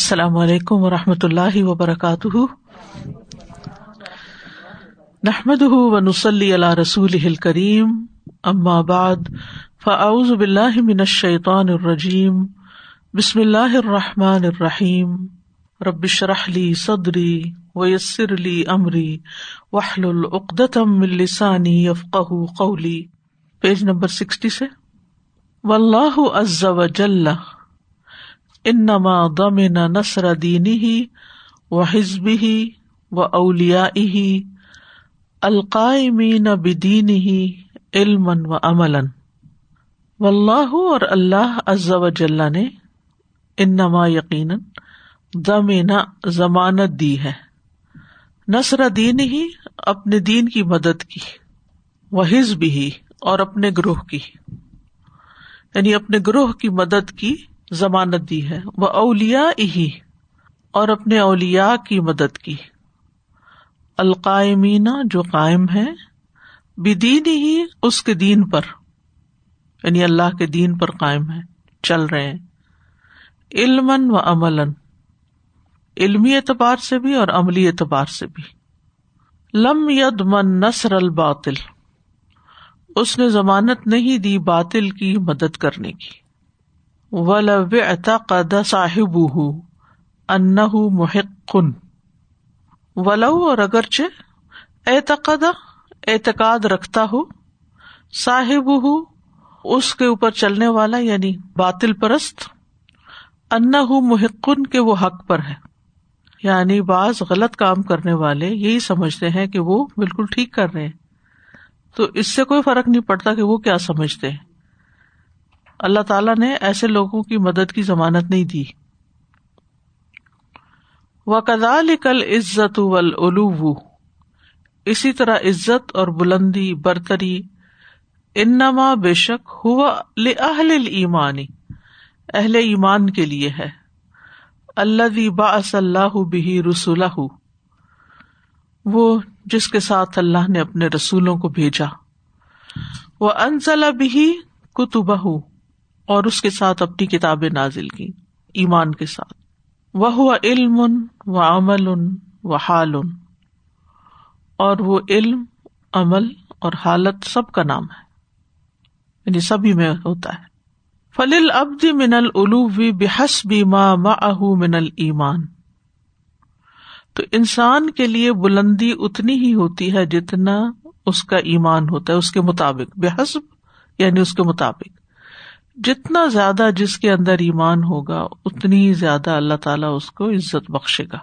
السلام علیکم و رحمۃ اللہ وبرکاتہ۔ نحمد و نسلی اللہ رسول کریم اما بعد، فاعوذ باللہ من الشیطان الرجیم، بسم اللہ الرحمٰن الرحیم۔ ربش رحلی صدری ویسر علی عمری وحل العقدم السانی افقہ قولی۔ پیج نمبر سکسٹی سے۔ و اللہ عز و جل انما ضمن نصر دینی ہی و حزب ہی و اولیا ہی القائمین بدین ہی علم و عمل و اللہ اور اللہ عز و جل نے انما یقیناً ضمن ضمانت دی ہے۔ نصر دین ہی اپنے دین کی مدد کی وہ حزب ہی اور اپنے گروہ کی۔ یعنی اپنے گروہ کی مدد کی ضمانت دی ہے۔ وہ اولیا ہی اور اپنے اولیا کی مدد کی۔ القائمین، جو قائم ہے بدین ہی اس کے دین پر یعنی اللہ کے دین پر قائم ہے چل رہے ہیں۔ علم و عمل علمی اعتبار سے بھی اور عملی اعتبار سے بھی۔ لم ید من نسر الباطل، اس نے ضمانت نہیں دی باطل کی مدد کرنے کی۔ ولاد صاحب ان محق. ولو اور اگرچہ اعتقاد اعتقاد رکھتا ہو صاحب ہو اس کے اوپر چلنے والا یعنی باطل پرست ان محقن کے وہ حق پر ہے۔ یعنی بعض غلط کام کرنے والے یہی سمجھتے ہیں کہ وہ بالکل ٹھیک کر رہے ہیں۔ تو اس سے کوئی فرق نہیں پڑتا کہ وہ کیا سمجھتے ہیں۔ اللہ تعالیٰ نے ایسے لوگوں کی مدد کی ضمانت نہیں دی۔ و کل عزت ولو اسی طرح عزت اور بلندی، برتری۔ انما بے شک ہوا ایمانی اہل ایمان کے لیے ہے۔ اللہ با اللہ بھی رسول وہ جس کے ساتھ اللہ نے اپنے رسولوں کو بھیجا۔ وہ انزلہ بھی کتب اور اس کے ساتھ اپنی کتابیں نازل کی، ایمان کے ساتھ۔ وہ علم و عمل و حال۔ اور وہ علم، عمل اور حالت سب کا نام ہے۔ یعنی سبھی میں ہوتا ہے۔ فل ابد من العلو بحس بھی ماں ماہ من المان تو انسان کے لیے بلندی اتنی ہی ہوتی ہے جتنا اس کا ایمان ہوتا ہے، اس کے مطابق۔ بے حسب یعنی اس کے مطابق۔ جتنا زیادہ جس کے اندر ایمان ہوگا، اتنی زیادہ اللہ تعالیٰ اس کو عزت بخشے گا۔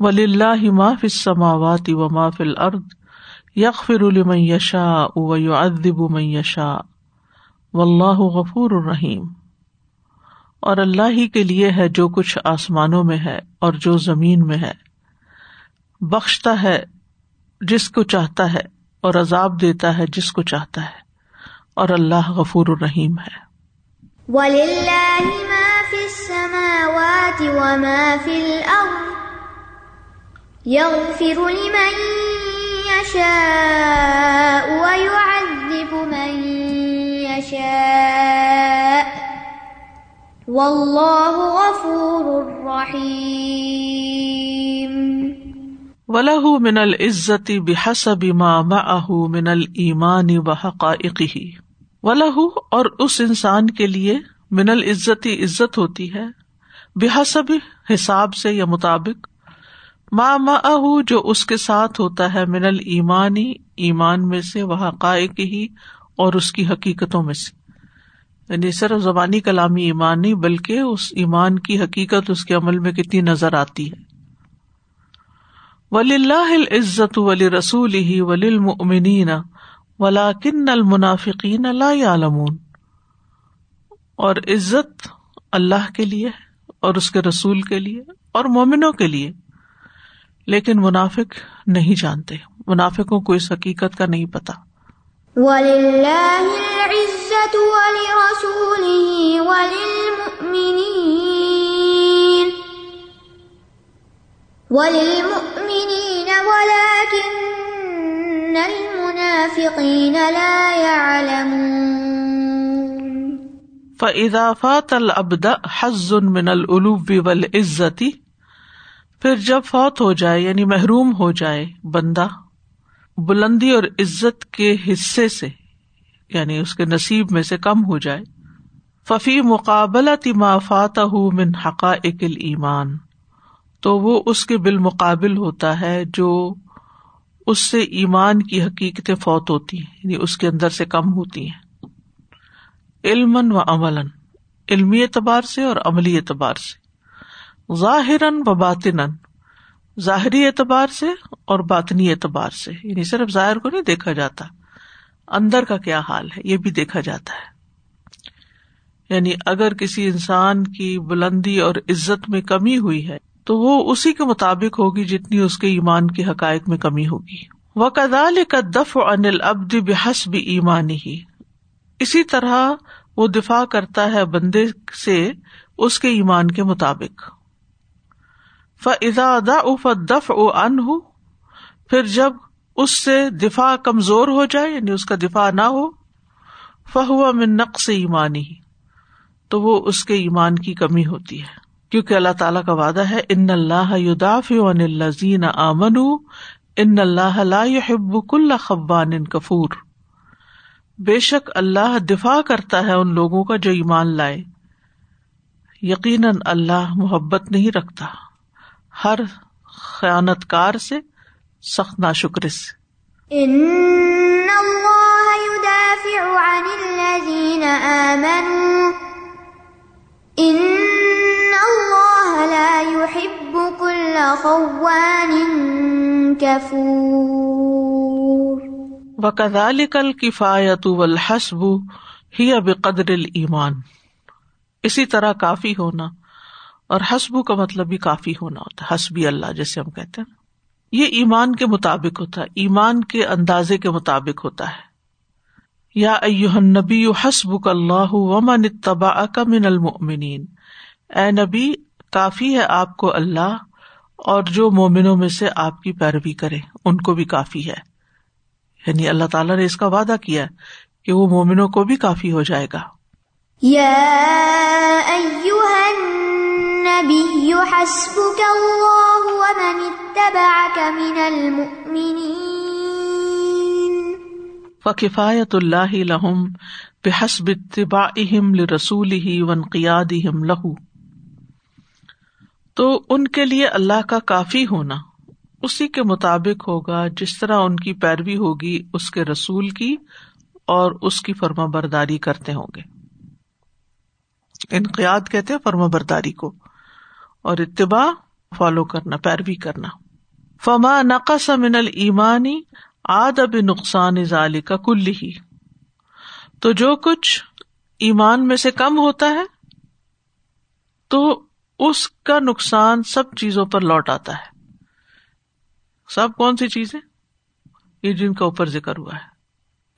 ولی اللہ ما فی السماوات و ما فی الارض یغفر لمن یشاء و یعذب من یشاء واللہ غفور الرحیم اور اللہ ہی کے لیے ہے جو کچھ آسمانوں میں ہے اور جو زمین میں ہے۔ بخشتا ہے جس کو چاہتا ہے اور عذاب دیتا ہے جس کو چاہتا ہے۔ اور اللہ غفور الرحیم ہے۔ غفور ولہ من العزتی بحسب ما معه من الایمان وحقائقه۔ ولہ اور اس انسان کے لیے من العزتی عزت ہوتی ہے، بحسب حساب سے یا مطابق۔ ما معه جو اس کے ساتھ ہوتا ہے، من المانی ایمان میں سے وہ حقائق ہی، اور اس کی حقیقتوں میں سے۔ یعنی صرف زبانی کلامی ایمان نہیں، بلکہ اس ایمان کی حقیقت، اس کے عمل میں کتنی نظر آتی ہے۔ ولی اللہ عزت ولی رسول ہی ولی المنین ولا کن المنافقین اللہ عالمون اور عزت اللہ کے لیے اور اس کے رسول کے لیے اور مومنوں کے لیے۔ لیکن منافق نہیں جانتے۔ منافقوں کو اس حقیقت کا نہیں پتا ولكن فضافات العبد حزن من العلوب ول عزتی پھر جب فوت ہو جائے یعنی محروم ہو جائے بندہ، بلندی اور عزت کے حصے سے یعنی اس کے نصیب میں سے کم ہو جائے ففی مقابلہ تمافات من حقائق ایمان تو وہ اس کے بالمقابل ہوتا ہے جو اس سے ایمان کی حقیقتیں فوت ہوتی ہیں یعنی اس کے اندر سے کم ہوتی ہیں۔ علم و عمل علمی اعتبار سے اور عملی اعتبار سے۔ ظاہر و باطن ظاہری اعتبار سے اور باطنی اعتبار سے۔ یعنی صرف ظاہر کو نہیں دیکھا جاتا، اندر کا کیا حال ہے، یہ بھی دیکھا جاتا ہے۔ یعنی اگر کسی انسان کی بلندی اور عزت میں کمی ہوئی ہے تو وہ اسی کے مطابق ہوگی جتنی اس کے ایمان کے حقائق میں کمی ہوگی۔ وہ کدال کا دف انل ابد بحس بھی ایمانی ہی اسی طرح وہ دفاع کرتا ہے بندے سے اس کے ایمان کے مطابق۔ فضا دا اف دف او ان ہو پھر جب اس سے دفاع کمزور ہو جائے یعنی اس کا دفاع نہ ہو فہو من نقص ایمانی تو وہ اس کے ایمان کی کمی ہوتی ہے۔ کیونکہ اللہ تعالیٰ کا وعدہ ہے ان اللہ یداف عن الزین آمن ان اللہ لا يحب کل خبان کفور بے شک اللہ دفاع کرتا ہے ان لوگوں کا جو ایمان لائے۔ یقیناً اللہ محبت نہیں رکھتا۔ ہر خیانت کار سے سخت نا شکر سے وکال کل کفایت الحسب ہی اب قدر ایمان اسی طرح کافی ہونا اور حسب کا مطلب بھی کافی ہونا ہوتا ہے، حسبی اللہ جیسے ہم کہتے ہیں یہ ایمان کے مطابق ہوتا ہے، ایمان کے اندازے کے مطابق ہوتا ہے۔ یا نبی حسب اللہ ومن اتبا من المؤمنین۔ اے نبی، کافی ہے آپ کو اللہ اور جو مومنوں میں سے آپ کی پیروی کرے ان کو بھی کافی ہے۔ یعنی اللہ تعالیٰ نے اس کا وعدہ کیا کہ وہ مومنوں کو بھی کافی ہو جائے گا۔ فکفایت اللہ لہم بحسب اتباعہم لرسولہ وانقیادہم لہو۔ تو ان کے لیے اللہ کا کافی ہونا۔ اسی کے مطابق ہوگا، جس طرح ان کی پیروی ہوگی، اس کے رسول کی اور اس کی فرما برداری کرتے ہوں گے۔ انقیاد کہتے فرما برداری کو۔ اور اتباع، فالو کرنا، پیروی کرنا۔ فما نقص من المانی آد اب نقصان ظالی کا کل ہی تو جو کچھ ایمان میں سے کم ہوتا ہے، تو اس کا نقصان سب چیزوں پر لوٹ آتا ہے۔ سب کون سی چیزیں؟ یہ جن کا اوپر ذکر ہوا ہے۔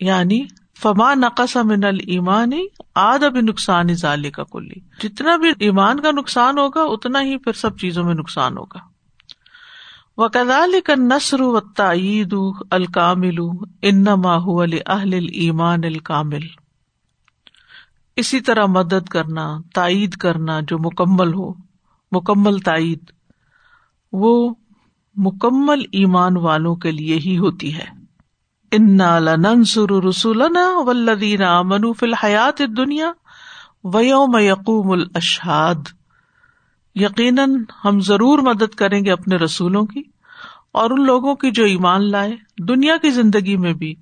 یعنی فما نقص من المان آد اب نقصان ظالی کا کلی۔ جتنا بھی ایمان کا نقصان ہوگا، اتنا ہی پھر سب چیزوں میں نقصان ہوگا۔ وہ کدال کا نثر و تعید الکامل ان ماہ اہل ایمان الکامل۔ اسی طرح مدد کرنا، تائید کرنا جو مکمل ہو۔ مکمل تائید۔ وہ مکمل ایمان والوں کے لیے ہی ہوتی ہے۔ انا رسولنا والذین آمنوا فی الحیات الدنیا ویوم یقوم الاشہاد یقیناً ہم ضرور مدد کریں گے اپنے رسولوں کی اور ان لوگوں کی جو ایمان لائے دنیا کی زندگی میں بھی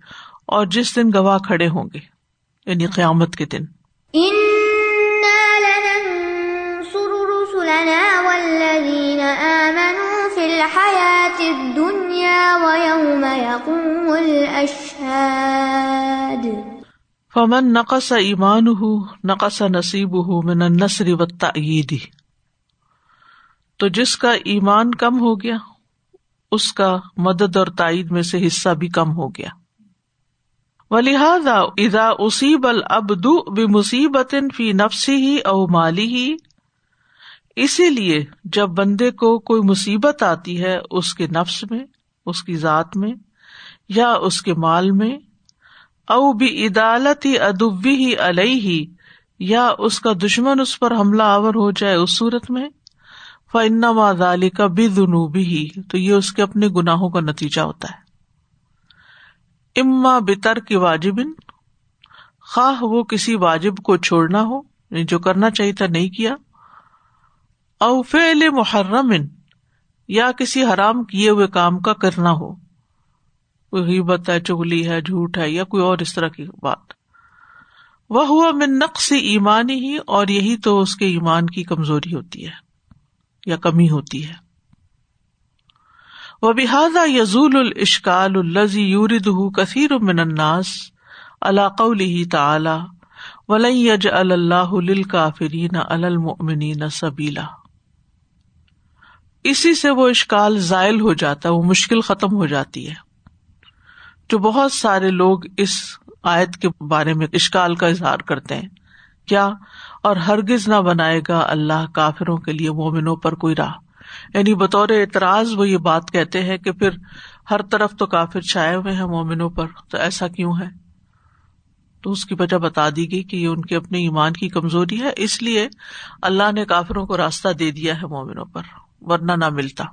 اور جس دن گواہ کھڑے ہوں گے یعنی قیامت کے دن۔ فمن نقص ایمان ہُ نقص نصیب ہُ من نصری و تعیدی تو جس کا ایمان کم ہو گیا، اس کا مدد اور تائید میں سے حصہ بھی کم ہو گیا. و لہٰذا ادا اصیب العبد بمصیبت فی نفسی ہی او مالی ہی اسی لیے جب بندے کو کوئی مصیبت آتی ہے اس کے نفس میں، اس کی ذات میں، یا اس کے مال میں، او بھی عدالت ہی ادبی ہی علیہ ہی یا اس کا دشمن اس پر حملہ آور ہو جائے اس صورت میں فن ماضالی کا بھی دنوبی ہی تو یہ اس کے اپنے گناہوں کا نتیجہ ہوتا ہے۔ اما بتر کی واجبن خواہ وہ کسی واجب کو چھوڑنا ہو یعنی جو کرنا چاہیے تھا، نہیں کیا او فعل محرم یا کسی حرام کیے ہوئے کام کا کرنا ہو۔ کوئی غیبت ہے، چگلی ہے، جھوٹ ہے یا کوئی اور اس طرح کی بات۔ وہ ہوا من نقص ایمانی ہی، اور یہی تو اس کے ایمان کی کمزوری ہوتی ہے یا کمی ہوتی ہے۔ وہ بحاظ یزول الاشکال الزی یورد کثیر من الناس علاق تعالی، ولن یج اللہ للکافرین المؤمنین سبیلا۔ اسی سے وہ اشکال زائل ہو جاتا ہے وہ مشکل ختم ہو جاتی ہے۔ جو بہت سارے لوگ اس آیت کے بارے میں اشکال کا اظہار کرتے ہیں، کیا اور ہرگز نہ بنائے گا اللہ کافروں کے لیے، مومنوں پر کوئی راہ؟ یعنی بطور اعتراض وہ یہ بات کہتے ہیں کہ پھر ہر طرف تو کافر چھائے ہوئے ہیں مومنوں پر، تو ایسا کیوں ہے؟ تو اس کی وجہ بتا دی گئی کہ یہ ان کے اپنے ایمان کی کمزوری ہے، اس لیے اللہ نے کافروں کو راستہ دے دیا ہے مومنوں پر۔ ورنہ نہ ملتا۔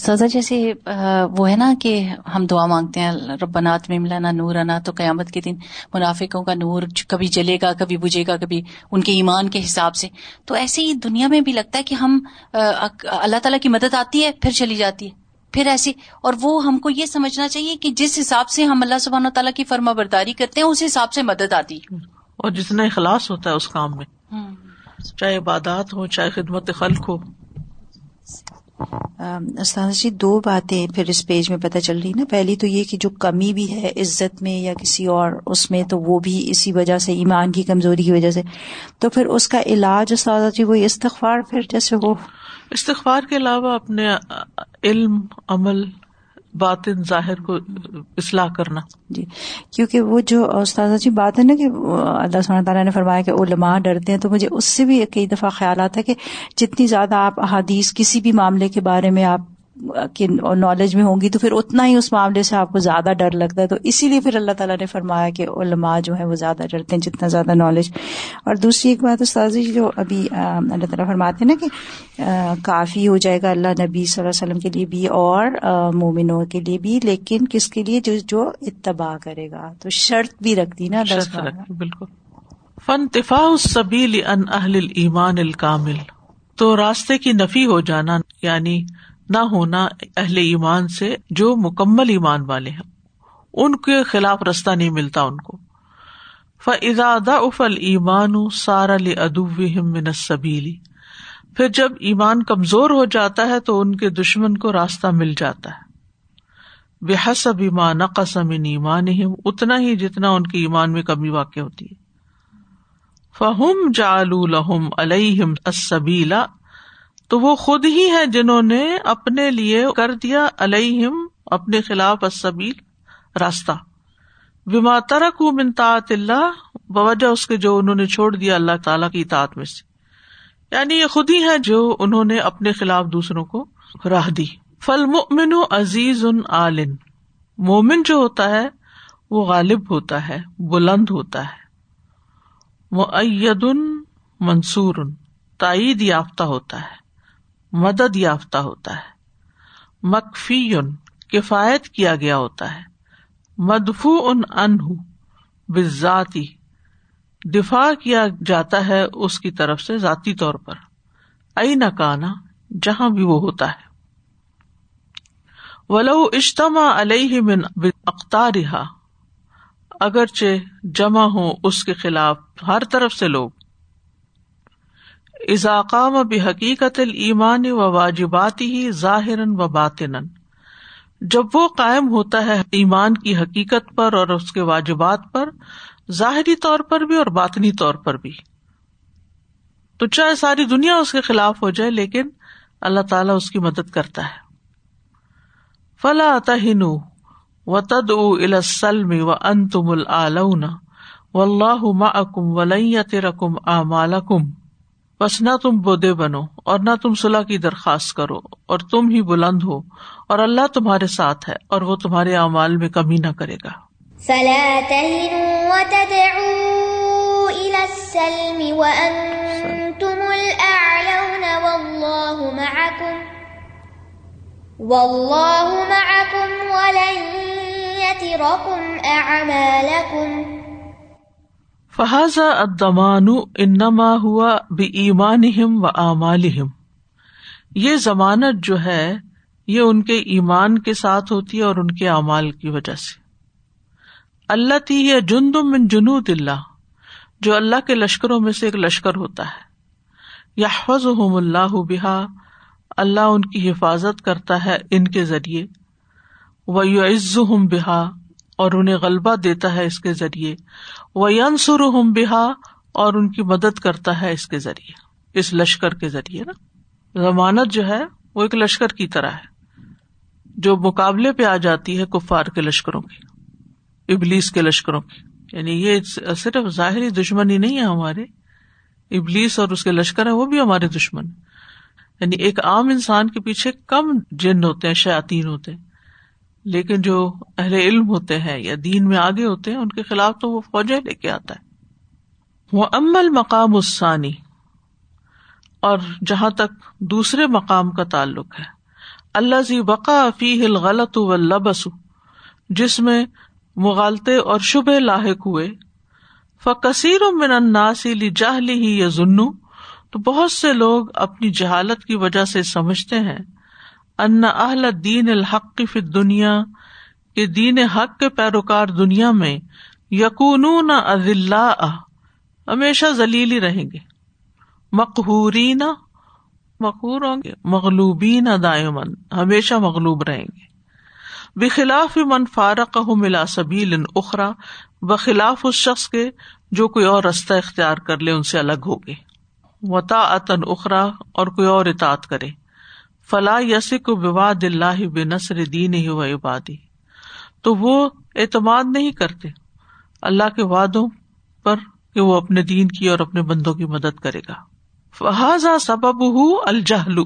سزا جیسے وہ ہے نا کہ ہم دعا مانگتے ہیں ربنات میں ملانا نور آنا تو قیامت کے دن منافقوں کا نور کبھی جلے گا کبھی بجے گا کبھی ان کے ایمان کے حساب سے۔ تو ایسے ہی دنیا میں بھی لگتا ہے کہ ہم اللہ تعالیٰ کی مدد آتی ہے پھر چلی جاتی ہے۔ پھر ایسی اور وہ ہم کو یہ سمجھنا چاہیے کہ جس حساب سے ہم اللہ سبحانہ تعالیٰ کی فرما برداری کرتے ہیں اس حساب سے مدد آتی اور جتنا اخلاص ہوتا ہے اس کام میں۔ چاہے عبادات ہو چاہے خدمت خلق ہو۔ استاد جی دو باتیں پھر اس پیج میں پتہ چل رہی نا۔ پہلی تو یہ کہ جو کمی بھی ہے عزت میں یا کسی اور اس میں تو وہ بھی اسی وجہ سے ایمان کی کمزوری کی وجہ سے۔ تو پھر اس کا علاج استاد جی وہ استغفار پھر جیسے ہو استغفار کے علاوہ اپنے علم، عمل، باطن، ظاہر کو اصلاح کرنا۔ جی کیونکہ وہ جو استاذہ جی بات ہے نا کہ اللہ سبحانہ تعالیٰ نے فرمایا کہ علماء ڈرتے ہیں، تو مجھے اس سے بھی کئی دفعہ خیال آتا ہے کہ جتنی زیادہ آپ احادیث کسی بھی معاملے کے بارے میں آپ کی نالج میں ہوں گی تو پھر اتنا ہی اس معاملے سے آپ کو زیادہ ڈر لگتا ہے۔ تو اسی لیے پھر اللہ تعالیٰ نے فرمایا کہ علماء جو ہے وہ زیادہ ڈرتے ہیں جتنا زیادہ نالج اور دوسری ایک بات استاذی جو ابھی اللہ تعالیٰ فرماتے ہیں نا کہ کافی ہو جائے گا اللہ نبی صلی اللہ علیہ وسلم کے لیے بھی اور مومنوں کے لیے بھی لیکن کس کے لیے؟ جو جو اتباع کرے گا۔ تو شرط بھی رکھتی نا بالکل۔ فن تفاع سبیل ان اہل ایمان الکامل۔ تو راستے کی نفی ہو جانا یعنی نہ ہونا اہل ایمان سے جو مکمل ایمان والے ہیں۔ ان کے خلاف رستہ نہیں ملتا ان کو۔ فضا افل ایمان سارا من سبیلی پھر جب ایمان کمزور ہو جاتا ہے تو ان کے دشمن کو راستہ مل جاتا ہے۔ بے حسب ایمان قسم ایمان اتنا ہی جتنا ان کے ایمان میں کمی واقع ہوتی ہے۔ فہم جالو لہم السبیلا تو وہ خود ہی ہے جنہوں نے اپنے لیے کر دیا الہم اپنے خلاف اسبیل راستہ۔ بما ترک منطاط اللہ، بوجہ اس کے جو انہوں نے چھوڑ دیا اللہ تعالی کی اطاعت میں سے۔ یعنی یہ خود ہی ہے جو انہوں نے اپنے خلاف دوسروں کو راہ دی۔ فل ممن عزیز ان عالن مومن جو ہوتا ہے، وہ غالب ہوتا ہے، بلند ہوتا ہے۔ وہ منصور۔ تائید یافتہ ہوتا ہے۔ مدد یافتہ ہوتا ہے۔ مکفی کفایت کیا گیا ہوتا ہے۔ مدفو ان ان بذاتی دفاع کیا جاتا ہے اس کی طرف سے ذاتی طور پر۔ ائی نکانا جہاں بھی وہ ہوتا ہے۔ ولو اجتماع علیہ من اختار اگرچہ جمع ہو اس کے خلاف ہر طرف سے لوگ۔ اضاقام حقیقت المان و واجبات ہی ظاہر و باطن جب وہ قائم ہوتا ہے ایمان کی حقیقت پر اور اس کے واجبات پر، ظاہری طور پر بھی اور باطنی طور پر بھی۔ تو چاہے ساری دنیا اس کے خلاف ہو جائے، لیکن اللہ تعالیٰ اس کی مدد کرتا ہے۔ فلا تہن و تد السلم و ان تم العلون و اللہ مکم ولیت رقم آ مالکم بس نہ تم بودے بنو اور نہ تم صلاح کی درخواست کرو اور تم ہی بلند ہو اور اللہ تمہارے ساتھ ہے اور وہ تمہارے اعمال میں کمی نہ کرے گا۔ فہذا ادمان انما ہوا بے ایمان و اعمال یہ ضمانت جو ہے، یہ ان کے ایمان کے ساتھ ہوتی ہے اور ان کے اعمال کی وجہ سے۔ اللہ تی ہے جن من جنوت اللہ جو اللہ کے لشکروں میں سے ایک لشکر ہوتا ہے۔ یا حفظ اللہ بحا اللہ ان کی حفاظت کرتا ہے ان کے ذریعے۔ وہ یو عز بحا اور انہیں غلبہ دیتا ہے اس کے ذریعے۔ وہ ینسر ہم بحا اور ان کی مدد کرتا ہے اس کے ذریعے، اس لشکر کے ذریعے نا۔ ضمانت جو ہے، وہ ایک لشکر کی طرح ہے، جو مقابلے پہ آ جاتی ہے کفار کے لشکروں کی، ابلیس کے لشکروں کی۔ یعنی یہ صرف ظاہری دشمنی نہیں ہے ہمارے۔ ابلیس اور اس کے لشکر ہے وہ بھی ہمارے دشمن۔ یعنی ایک عام انسان کے پیچھے کم جن ہوتے ہیں شاطین ہوتے ہیں۔ لیکن جو اہل علم ہوتے ہیں یا دین میں آگے ہوتے ہیں، ان کے خلاف تو وہ فوجیں لے کے آتا ہے۔ وہ امل مقام اسانی اور جہاں تک دوسرے مقام کا تعلق ہے۔ اللہ زی بقا فی ہل غلط و لبس جس میں مغالتے اور شبہ لاحق ہوئے۔ فکثیر من الناسی جاہلی ہی یا ظنو تو بہت سے لوگ اپنی جہالت کی وجہ سے سمجھتے ہیں۔ ان اہل دین الحق فی دنیا کے دین حق کے پیروکار دنیا میں یقون ہمیشہ ذلیل رہیں گے۔ مقہورین، مقہور ہوں گے، مغلوبین دائمن ہمیشہ مغلوب رہیں گے۔ بخلاف من فارق ملا سبیل اخرا بخلاف اس شخص کے جو کوئی اور رستہ اختیار کر لے، ان سے الگ ہوگے وطا عطن اخرا اور کوئی اور اطاط کرے۔ فلاح یسک واد اللہ بے نثر دین ہی و عبادی تو وہ اعتماد نہیں کرتے۔ اللہ کے وعدوں پر کہ وہ اپنے دین کی اور اپنے بندوں کی مدد کرے گا۔ فہذا سبب الجہل۔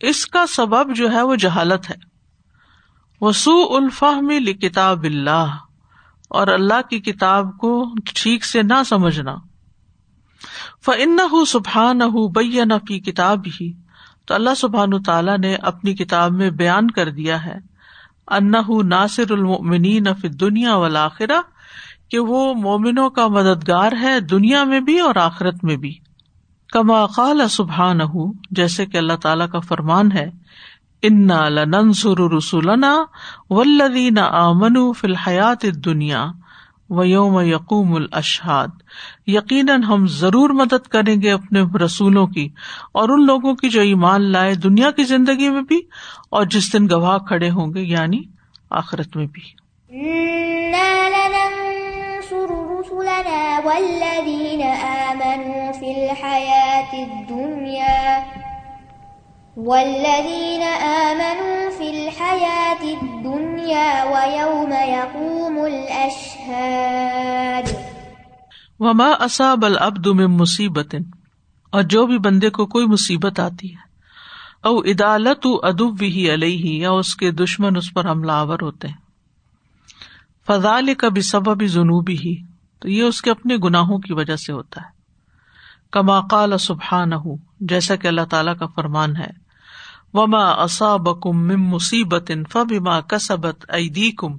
اس کا سبب جو ہے وہ جہالت ہے۔ وسو الفاہم کتاب اللہ۔ اور اللہ کی کتاب کو ٹھیک سے نہ سمجھنا۔ فن سبحان بیہ فی کتاب ہی تو اللہ سبحان تعالیٰ نے اپنی کتاب میں بیان کر دیا ہے انہ ناصر المنین فی دنیا والآخرہ، کہ وہ مومنوں کا مددگار ہے دنیا میں بھی اور آخرت میں بھی۔ کما قال سبحان جیسے کہ اللہ تعالیٰ کا فرمان ہے، انا لننصر رسولنا والذین آمنوا فی الحیات دنیا و یوم یقوم الاشہاد یقیناً ہم ضرور مدد کریں گے اپنے رسولوں کی اور ان لوگوں کی جو ایمان لائے دنیا کی زندگی میں بھی اور جس دن گواہ کھڑے ہوں گے یعنی آخرت میں بھی۔ والذین آمنوا فی الحیات الدنیا ویوم یقوم الاشہاد وما اصاب العبد من مصیبت اور جو بھی بندے کو کوئی مصیبت آتی ہے، او ادالت ادب بھی علیہ، یا اس کے دشمن اس پر حملہ آور ہوتے ہیں. فضال کا بھی سبب جنوبی ہی تو یہ اس کے اپنے گناہوں کی وجہ سے ہوتا ہے. کما قال سبحان جیسا کہ اللہ تعالیٰ کا فرمان ہے وما اصابکم من مصیبت فبما کسبت ایدیکم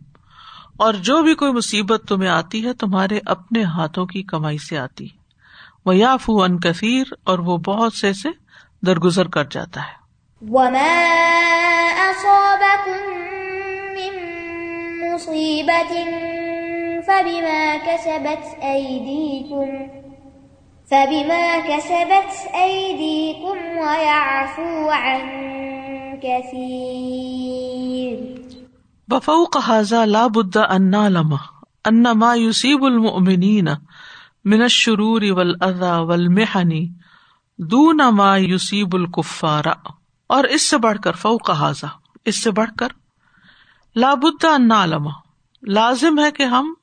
اور جو بھی کوئی مصیبت تمہیں آتی ہے، تمہارے اپنے ہاتھوں کی کمائی سے آتی۔ وہ یافو ان کثیر اور وہ بہت سے سے درگزر کر جاتا ہے۔ وما اصابكم من مصيبة فبما كسبت أيديكم۔ فبما كسبت أيديكم ويعفو عن بفوق هذا لا بد ان نعلم ان ما يصيب المؤمنين من الشرور والاذى والمحن دون ما يصيب الكفار اور اس سے بڑھ کر فوق هذا، اس سے بڑھ کر لا بد ان نعلم، لازم ہے کہ ہم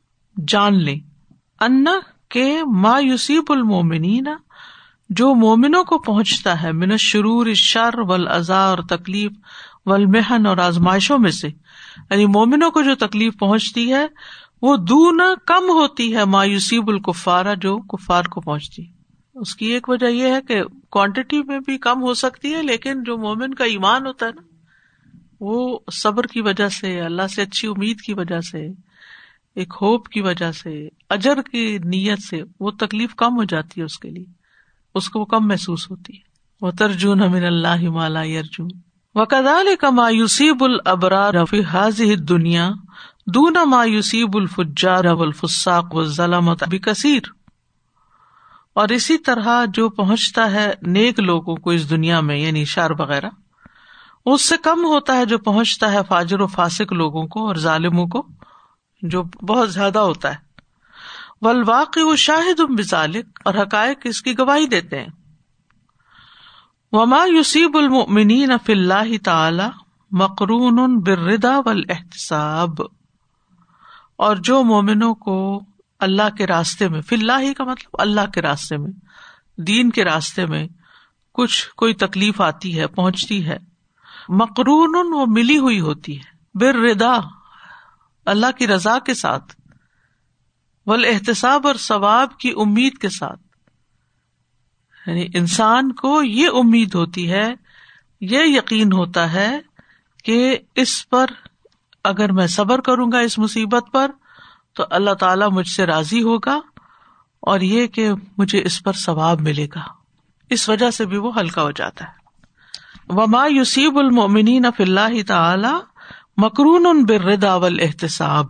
جان لیں ان کے ما یوسیب المومنین جو مومنوں کو پہنچتا ہے من شرور شر ول ازا اور تکلیف ولمحن اور آزمائشوں میں سے۔ یعنی مومنوں کو جو تکلیف پہنچتی ہے، وہ دونا کم ہوتی ہے مایوسیب الکفارا جو کفار کو پہنچتی۔ اس کی ایک وجہ یہ ہے کہ کوانٹٹی میں بھی کم ہو سکتی ہے، لیکن جو مومن کا ایمان ہوتا ہے نا، وہ صبر کی وجہ سے، اللہ سے اچھی امید کی وجہ سے، ایک ہوپ کی وجہ سے، اجر کی نیت سے وہ تکلیف کم ہو جاتی ہے اس کے لیے۔ اس کو وہ کم محسوس ہوتی ہے۔ وہ ترجن امن اللہ مالا ارجن و کدال کا مایوسیب البرار حاض دنیا دون مایوسیب الفجار الفساق و ظلمت کثیر اور اسی طرح جو پہنچتا ہے نیک لوگوں کو اس دنیا میں یعنی شار وغیرہ، اس سے کم ہوتا ہے جو پہنچتا ہے فاجر و فاسق لوگوں کو اور ظالموں کو، جو بہت زیادہ ہوتا ہے۔ ولواقع و شاہد بزالک اور حقائق اس کی گواہی دیتے ہیں۔ وما یوسیب المنین اف اللہ تعالی مقرون بردا ول احتساب اور جو مومنوں کو اللہ کے راستے میں فی اللہ کا مطلب اللہ کے راستے میں، دین کے راستے میں کچھ، کوئی تکلیف آتی ہے، پہنچتی ہے، مقرون وہ ملی ہوئی ہوتی ہے بر ردا اللہ کی رضا کے ساتھ۔ ول احتساب اور ثواب کی امید کے ساتھ۔ یعنی انسان کو یہ امید ہوتی ہے، یہ یقین ہوتا ہے کہ اس پر اگر میں صبر کروں گا اس مصیبت پر، تو اللہ تعالی مجھ سے راضی ہوگا اور یہ کہ مجھے اس پر ثواب ملے گا۔ اس وجہ سے بھی وہ ہلکا ہو جاتا ہے۔ وما یوسیب المنین اف اللہ تعالی مکرون ان بردا احتساب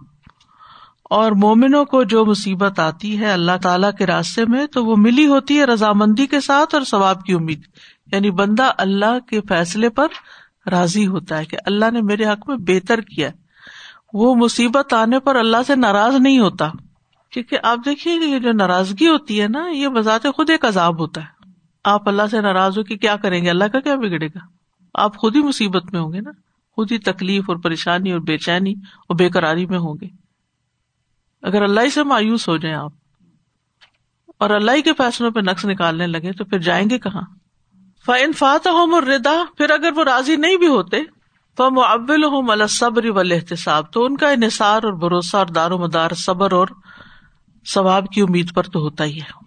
اور مومنوں کو جو مصیبت آتی ہے اللہ تعالی کے راستے میں، تو وہ ملی ہوتی ہے رضامندی کے ساتھ اور ثواب کی امید۔ یعنی بندہ اللہ کے فیصلے پر راضی ہوتا ہے کہ اللہ نے میرے حق میں بہتر کیا وہ مصیبت آنے پر اللہ سے ناراض نہیں ہوتا۔ کیونکہ آپ دیکھیے کہ یہ جو ناراضگی ہوتی ہے نا، یہ بذات خود ایک عذاب ہوتا ہے۔ آپ اللہ سے ناراض ہو کہ کیا کریں گے؟ اللہ کا کیا بگڑے گا؟ آپ خود ہی مصیبت میں ہوں گے نا۔ خود ہی تکلیف اور پریشانی اور بے چینی اور بے قراری میں ہوں گے۔ اگر اللہ سے مایوس ہو جائیں آپ اور اللہ کے فیصلوں پہ نقص نکالنے لگے تو پھر جائیں گے کہاں؟ فن فات ردا پھر اگر وہ راضی نہیں بھی ہوتے تو ابل ہوں صبر و احتساب تو ان کا انحصار اور بھروسہ اور دار و مدار صبر اور ثواب کی امید پر تو ہوتا ہی ہے۔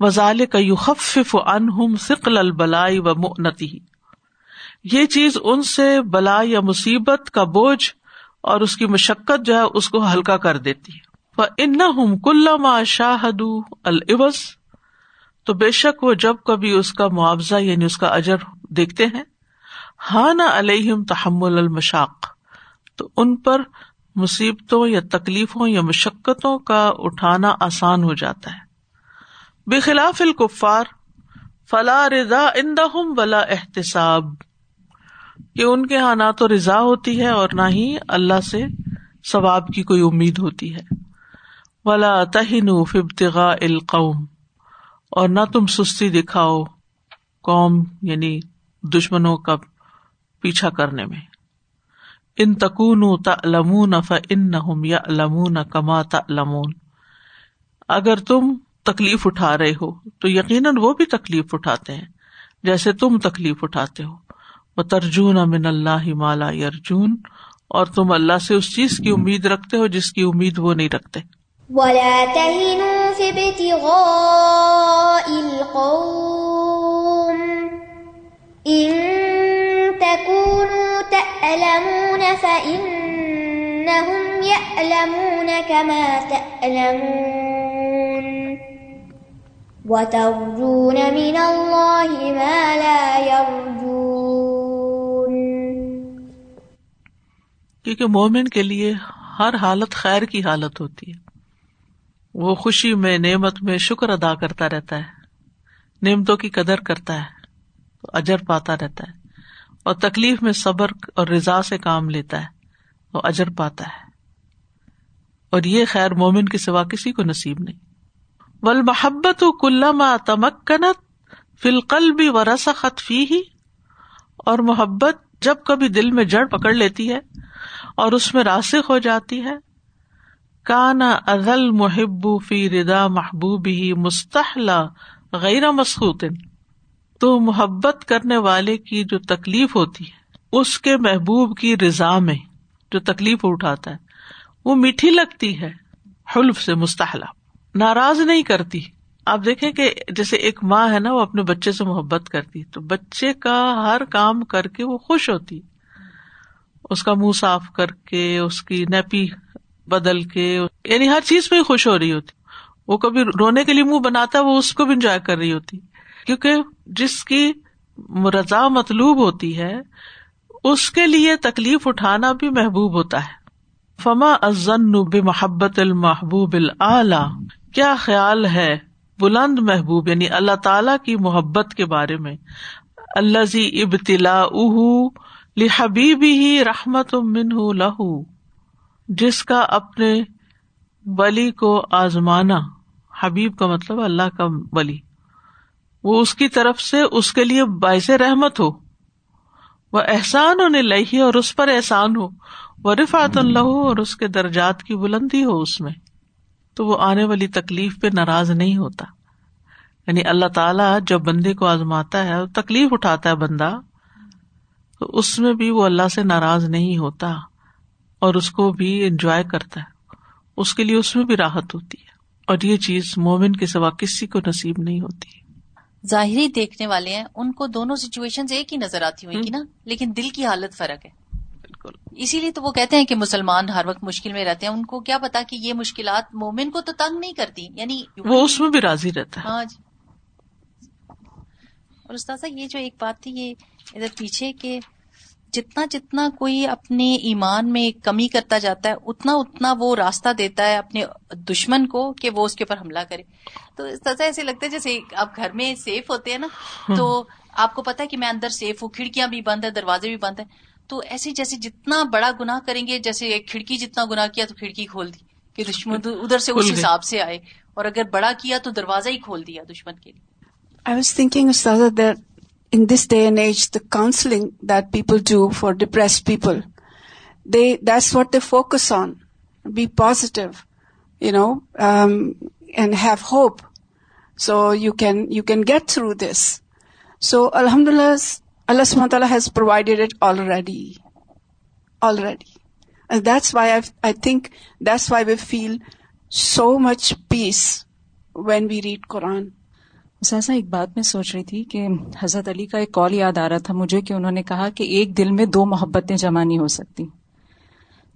وزال کا یو خف ان ہم سکل البلائی و منتی یہ چیز ان سے بلا یا مصیبت کا بوجھ اور اس کی مشقت جو ہے اس کو ہلکا کر دیتی ہے۔ ان ہم کل شاہد العوض تو بے شک وہ جب کبھی اس کا معاوضہ یعنی اس کا اجر دیکھتے ہیں۔ ہاں نہ علیہم تحمل المشاق تو ان پر مصیبتوں یا تکلیفوں یا مشقتوں کا اٹھانا آسان ہو جاتا ہے۔ بخلاف الکفار، فلا رضا اندہم ولا احتساب۔ کہ ان کے یہاں نہ تو رضا ہوتی ہے اور نہ ہی اللہ سے ثواب کی کوئی امید ہوتی ہے۔ ولا تہن فبتغاء القوم اور نہ تم سستی دکھاؤ قوم یعنی دشمنوں کا پیچھا کرنے میں۔ ان تکون تمون ف ان یا لمون کما تمون اگر تم تکلیف اٹھا رہے ہو، تو یقیناً وہ بھی تکلیف اٹھاتے ہیں جیسے تم تکلیف اٹھاتے ہو۔ وہ ترجون امن اللہ مالا ارجون اور تم اللہ سے اس چیز کی امید رکھتے ہو جس کی امید وہ نہیں رکھتے۔ ولا تهنوا في ابتغاء القوم إن تكونوا تألمون فإنهم يألمون كما تألمون وترجون من الله ما لا يرجون کیونکہ مومن کے لیے ہر حالت خیر کی حالت ہوتی ہے۔ وہ خوشی میں، نعمت میں شکر ادا کرتا رہتا ہے۔ نعمتوں کی قدر کرتا ہے تو اجر پاتا رہتا ہے۔ اور تکلیف میں صبر اور رضا سے کام لیتا ہے، وہ اجر پاتا ہے۔ اور یہ خیر مومن کے سوا کسی کو نصیب نہیں۔ ول محبت و کلّا تمکنت فلقل بھی ورث خط فی ہی اور محبت جب کبھی دل میں جڑ پکڑ لیتی ہے اور اس میں راسک ہو جاتی ہے کانا ازل محب فی ردا محبوب ہی مستحلا غیر مسخوط۔ تو محبت کرنے والے کی جو تکلیف ہوتی ہے، اس کے محبوب کی رضا میں جو تکلیف اٹھاتا ہے، وہ میٹھی لگتی ہے، حلف سے مستحلہ ناراض نہیں کرتی۔ آپ دیکھیں کہ جیسے ایک ماں ہے نا، وہ اپنے بچے سے محبت کرتی۔ تو بچے کا ہر کام کر کے وہ خوش ہوتی۔ اس کا منہ صاف کر کے، اس کی نیپی بدل کے یعنی ہر چیز پہ خوش ہو رہی ہوتی۔ وہ کبھی رونے کے لیے منہ بناتا ہے وہ اس کو بھی انجوائے کر رہی ہوتی۔ کیونکہ جس کی رضا مطلوب ہوتی ہے، اس کے لیے تکلیف اٹھانا بھی محبوب ہوتا ہے۔ فما ازن محبت المحبوب العلی کیا خیال ہے بلند محبوب یعنی اللہ تعالی کی محبت کے بارے میں؟ اللہ زی ابتلا لحبیبی ہی رحمت من لہو جس کا اپنے بلی کو آزمانا، حبیب کا مطلب اللہ کا بلی وہ اس کی طرف سے اس کے لیے باعث رحمت ہو۔ وہ احسان ہونے لہی اور اس پر احسان ہو۔ وہ رفات اللہ اور اس کے درجات کی بلندی ہو اس میں۔ تو وہ آنے والی تکلیف پہ ناراض نہیں ہوتا۔ یعنی اللہ تعالیٰ جب بندے کو آزماتا ہے، تکلیف اٹھاتا ہے بندہ، تو اس میں بھی وہ اللہ سے ناراض نہیں ہوتا۔ اور اس کو بھی انجوائے کرتا ہے۔ اس کے لیے اس میں بھی راحت ہوتی ہے۔ اور یہ چیز مومن کے سوا کسی کو نصیب نہیں ہوتی۔ ظاہری دیکھنے والے ہیں ان کو دونوں سچویشن ایک ہی نظر آتی ہوئی نا لیکن دل کی حالت فرق ہے۔ بالکل۔ اسی لیے تو وہ کہتے ہیں کہ مسلمان ہر وقت مشکل میں رہتے ہیں۔ ان کو کیا پتا کہ یہ مشکلات مومن کو تو تنگ نہیں کرتی یعنی وہ اس میں بھی راضی رہتا ہے۔ ہاں جی۔ اور استاذہ یہ جو ایک بات تھی یہ ادھر پیچھے کہ جتنا جتنا کوئی اپنے ایمان میں کمی کرتا جاتا ہے اتنا اتنا وہ راستہ دیتا ہے اپنے دشمن کو کہ وہ اس کے اوپر حملہ کرے۔ تو استاذہ ایسے لگتا ہے جیسے آپ گھر میں سیف ہوتے ہیں نا تو آپ کو پتا ہے کہ میں اندر سیف ہوں کھڑکیاں بھی بند ہے دروازے بھی بند ہے تو ایسے جیسے جتنا بڑا گنا کریں گے جیسے کھڑکی جتنا گنا کیا تو کھڑکی کھول دی کہ دشمن ادھر سے اس حساب سے آئے۔ اور اگر بڑا کیا تو دروازہ ہی کھول دیا دشمن کے لیے۔ I was thinking, Ustaza, that in this day and age, the counseling that people do for depressed people, that's what they focus on. Be positive, um, and have hope. So you can get through this. So Alhamdulillah, Allah subhanahu wa ta'ala has provided it already. And that's why I think that's why we feel so much peace when we read Quran. سہسا ایک بات میں سوچ رہی تھی کہ حضرت علی کا ایک کال یاد آ رہا تھا مجھے کہ انہوں نے کہا کہ ایک دل میں دو محبتیں جمع نہیں ہو سکتی۔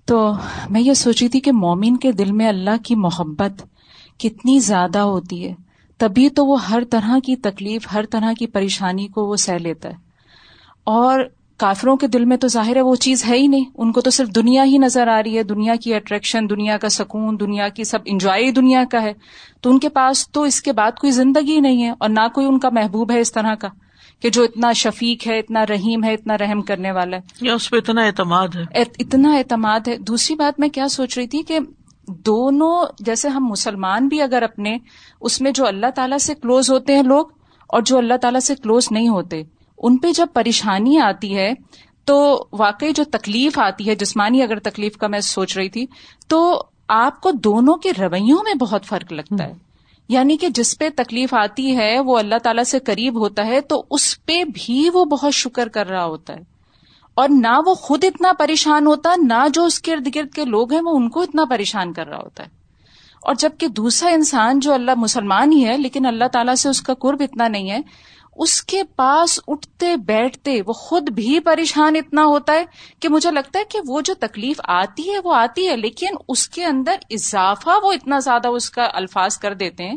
تو میں یہ سوچ رہی تھی کہ مومن کے دل میں اللہ کی محبت کتنی زیادہ ہوتی ہے، تبھی تو وہ ہر طرح کی تکلیف، ہر طرح کی پریشانی کو وہ سہ لیتا ہے۔ اور کافروں کے دل میں تو ظاہر ہے وہ چیز ہے ہی نہیں۔ ان کو تو صرف دنیا ہی نظر آ رہی ہے۔ دنیا کی اٹریکشن دنیا کا سکون دنیا کی سب انجوائے دنیا کا ہے۔ تو ان کے پاس تو اس کے بعد کوئی زندگی نہیں ہے اور نہ کوئی ان کا محبوب ہے اس طرح کا کہ جو اتنا شفیق ہے اتنا رحیم ہے اتنا رحم کرنے والا ہے۔ یا اس پہ اتنا اعتماد ہے۔ اتنا اعتماد ہے۔ دوسری بات میں کیا سوچ رہی تھی کہ دونوں جیسے ہم مسلمان بھی اگر اپنے اس میں جو اللہ تعالیٰ سے کلوز ہوتے ہیں لوگ اور جو اللہ تعالیٰ سے کلوز نہیں ہوتے ان پہ جب پریشانی آتی ہے، تو واقعی جو تکلیف آتی ہے، جسمانی اگر تکلیف کا میں سوچ رہی تھی، تو آپ کو دونوں کے رویوں میں بہت فرق لگتا ہے۔ یعنی کہ جس پہ تکلیف آتی ہے، وہ اللہ تعالیٰ سے قریب ہوتا ہے، تو اس پہ بھی وہ بہت شکر کر رہا ہوتا ہے۔ اور نہ وہ خود اتنا پریشان ہوتا، نہ جو اس کے ارد گرد کے لوگ ہیں، وہ ان کو اتنا پریشان کر رہا ہوتا ہے۔ اور جبکہ دوسرا انسان جو اللہ مسلمان ہی ہے، لیکن اللہ تعالیٰ سے اس کا قرب اتنا نہیں ہے اس کے پاس اٹھتے بیٹھتے وہ خود بھی پریشان اتنا ہوتا ہے کہ مجھے لگتا ہے کہ وہ جو تکلیف آتی ہے وہ آتی ہے لیکن اس کے اندر اضافہ وہ اتنا زیادہ اس کا الفاظ کر دیتے ہیں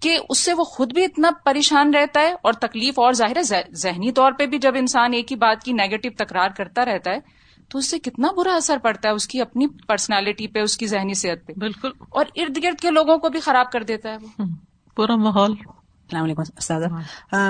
کہ اس سے وہ خود بھی اتنا پریشان رہتا ہے اور تکلیف اور ظاہر ہے ذہنی طور پہ بھی جب انسان ایک ہی بات کی نیگیٹو تکرار کرتا رہتا ہے تو اس سے کتنا برا اثر پڑتا ہے اس کی اپنی پرسنالٹی پہ اس کی ذہنی صحت پہ۔ بالکل۔ اور ارد گرد کے لوگوں کو بھی خراب کر دیتا ہے وہ۔ پورا ماحول۔ السلام علیکم استاذہ۔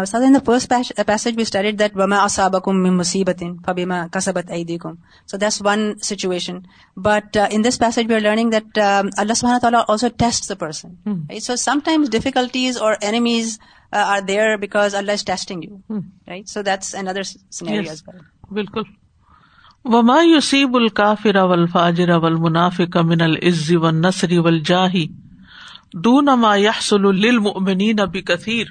استاذہ in the first passage we studied that وما اصابکم من مصیبت فبما کسبت ایدیکم so that's one situation but in this passage we are learning that Allah سبحانہ تعالی also test the person so sometimes difficulties اور enemies are there because Allah is testing you right so that's as well بالکل وما يصيب الكافر والفاجر والمنافق من العز والنصر والجاه دون ما يحصل للمؤمنين بكثير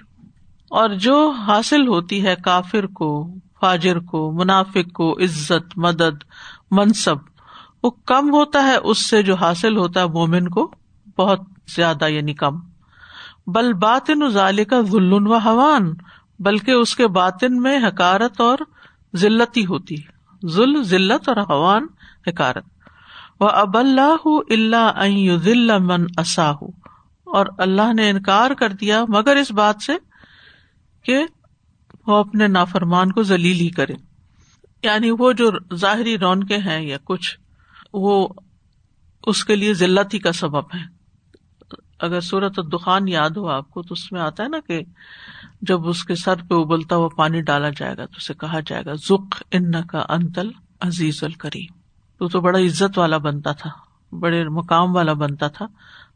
اور جو حاصل ہوتی ہے کافر کو، فاجر کو، منافق کو، عزت، مدد، منصب، وہ کم ہوتا ہے اس سے جو حاصل ہوتا ہے مومن کو بہت زیادہ یعنی کم۔ بل باطن ظال کا ذلن و حوان، بلکہ اس کے باطن میں حکارت اور ذلتی ہوتی ذل، ذلت اور حوان، حکارت۔ وہ اب اللہ اللہ ذل من اصاہ اور اللہ نے انکار کر دیا مگر اس بات سے کہ وہ اپنے نافرمان کو ذلیل ہی کرے۔ یعنی وہ جو ظاہری رونقیں ہیں یا کچھ، وہ اس کے لیے ذلت ہی کا سبب ہے اگر صورت دخان یاد ہو آپ کو، تو اس میں آتا ہے نا کہ جب اس کے سر پہ ابلتا ہوا پانی ڈالا جائے گا تو اسے کہا جائے گا زخ ان کا انتل عزیز الکریم۔ تو تو بڑا عزت والا بنتا تھا، بڑے مقام والا بنتا تھا۔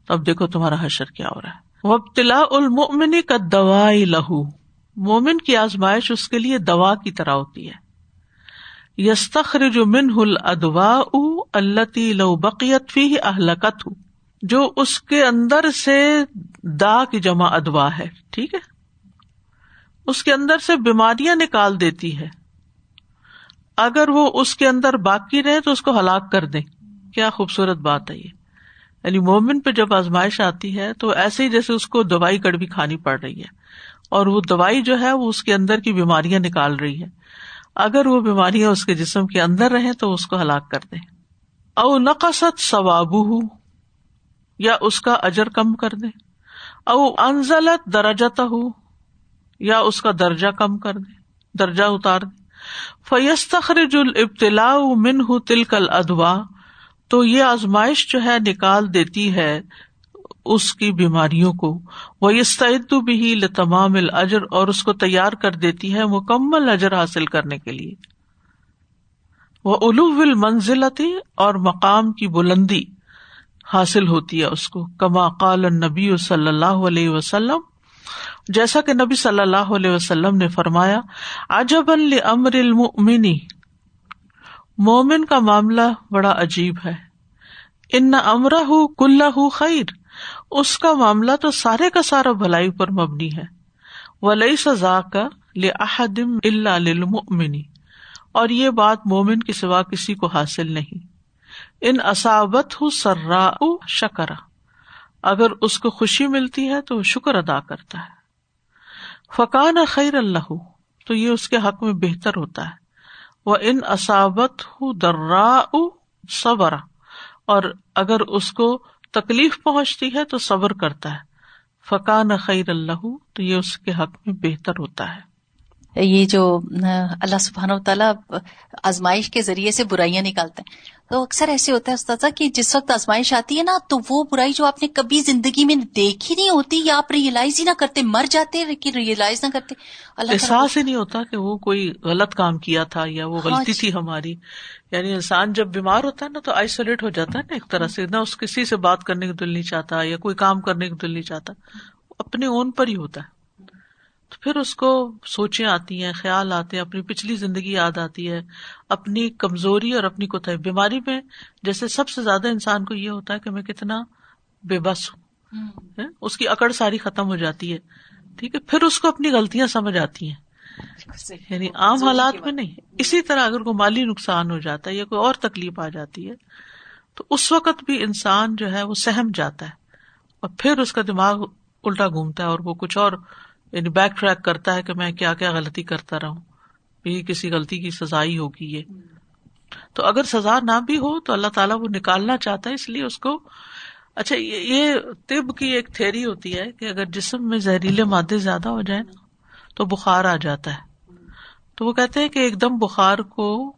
تو اب دیکھو تمہارا حشر کیا ہو رہا ہے۔ وبتلا المنی کا دوا لہو مومن کی آزمائش اس کے لیے دوا کی طرح ہوتی ہے۔ یستخر جو من ہل ادوا اللہ لو بقیت فی اہلکت جو اس کے اندر سے دا کی جمع ادوا ہے، ٹھیک ہے؟ اس کے اندر سے بیماریاں نکال دیتی ہے۔ اگر وہ اس کے اندر باقی رہے تو اس کو ہلاک کر دے کیا خوبصورت بات ہے یہ۔ یعنی مومن پہ جب آزمائش آتی ہے تو ایسے ہی جیسے اس کو دوائی کڑوی کھانی پڑ رہی ہے اور وہ دوائی جو ہے وہ اس کے اندر کی بیماریاں نکال رہی ہے۔ اگر وہ بیماریاں اس کے جسم کے اندر رہیں تو اس کو ہلاک کر دے او نقصت ثواب یا اس کا اجر کم کر دے او انزلت درجت ہو یا اس کا درجہ کم کر دے درجہ اتار دے فیستخرج الابتلاء منہ تلک الادوا تو یہ آزمائش جو ہے نکال دیتی ہے اس کی بیماریوں کو۔ وہ استعد بھی لتمام الجر اور اس کو تیار کر دیتی ہے مکمل اجر حاصل کرنے کے لیے۔ وہ الو المنزلتی اور مقام کی بلندی حاصل ہوتی ہے اس کو۔ کما قال نبی صلی اللہ علیہ وسلم۔ جیسا کہ نبی صلی اللہ علیہ وسلم نے فرمایا عجب امر مومن کا معاملہ بڑا عجیب ہے۔ ان امرا ہُ کلّا خیر۔ اس کا معاملہ تو سارے کا سارا بھلائی پر مبنی ہے۔ ولی سزا کا لحدم اللہ اور یہ بات مومن کے سوا کسی کو حاصل نہیں۔ ان اصابت ہوں سرا شکرا اگر اس کو خوشی ملتی ہے تو وہ شکر ادا کرتا ہے۔ فقان خیر اللہ تو یہ اس کے حق میں بہتر ہوتا ہے۔ وہ ان اصابت درا صبر اور اگر اس کو تکلیف پہنچتی ہے تو صبر کرتا ہے۔ فقان خیر اللہ تو یہ اس کے حق میں بہتر ہوتا ہے۔ یہ جو اللہ سبحانہ و تعالیٰ آزمائش کے ذریعے سے برائیاں نکالتے ہیں۔ تو اکثر ایسے ہوتا ہے استاذہ کہ جس وقت آزمائش آتی ہے نا تو وہ برائی جو آپ نے کبھی زندگی میں دیکھی نہیں ہوتی یا آپ ریئلائز ہی نہ کرتے مر جاتے لیکن ریئلائز نہ کرتے۔ احساس ہی نہیں ہوتا کہ وہ کوئی غلط کام کیا تھا یا وہ ہاں غلطی جی۔ تھی ہماری۔ یعنی انسان جب بیمار ہوتا ہے نا تو آئسولیٹ ہو جاتا ہے نا ایک طرح سے۔ نہ اس کسی سے بات کرنے کو دل نہیں چاہتا یا کوئی کام کرنے کو دل نہیں چاہتا۔ اپنے اون پر ہی ہوتا ہے۔ تو پھر اس کو سوچیں آتی ہیں خیال آتے ہیں اپنی پچھلی زندگی یاد آتی ہے اپنی کمزوری اور اپنی کوتا بیماری میں جیسے سب سے زیادہ انسان کو یہ ہوتا ہے کہ میں کتنا بے بس ہوں۔ اس کی اکڑ ساری ختم ہو جاتی ہے۔ ٹھیک ہے پھر اس کو اپنی غلطیاں سمجھ آتی ہیں۔ یعنی عام حالات میں نہیں۔ اسی طرح اگر کوئی مالی نقصان ہو جاتا ہے یا کوئی اور تکلیف آ جاتی ہے تو اس وقت بھی انسان جو ہے وہ سہم جاتا ہے اور پھر اس کا دماغ الٹا گھومتا ہے اور وہ کچھ اور یعنی بیک ٹریک کرتا ہے کہ میں کیا کیا غلطی کرتا رہا ہوں۔ یہ کسی غلطی کی سزا ہی ہوگی یہ۔ تو اگر سزا نہ بھی ہو تو اللہ تعالیٰ وہ نکالنا چاہتا ہے، اس لیے اس کو۔ اچھا یہ طب کی ایک تھیری ہوتی ہے کہ اگر جسم میں زہریلے مادے زیادہ ہو جائے نا، تو بخار آ جاتا ہے۔ تو وہ کہتے ہیں کہ ایک دم بخار کو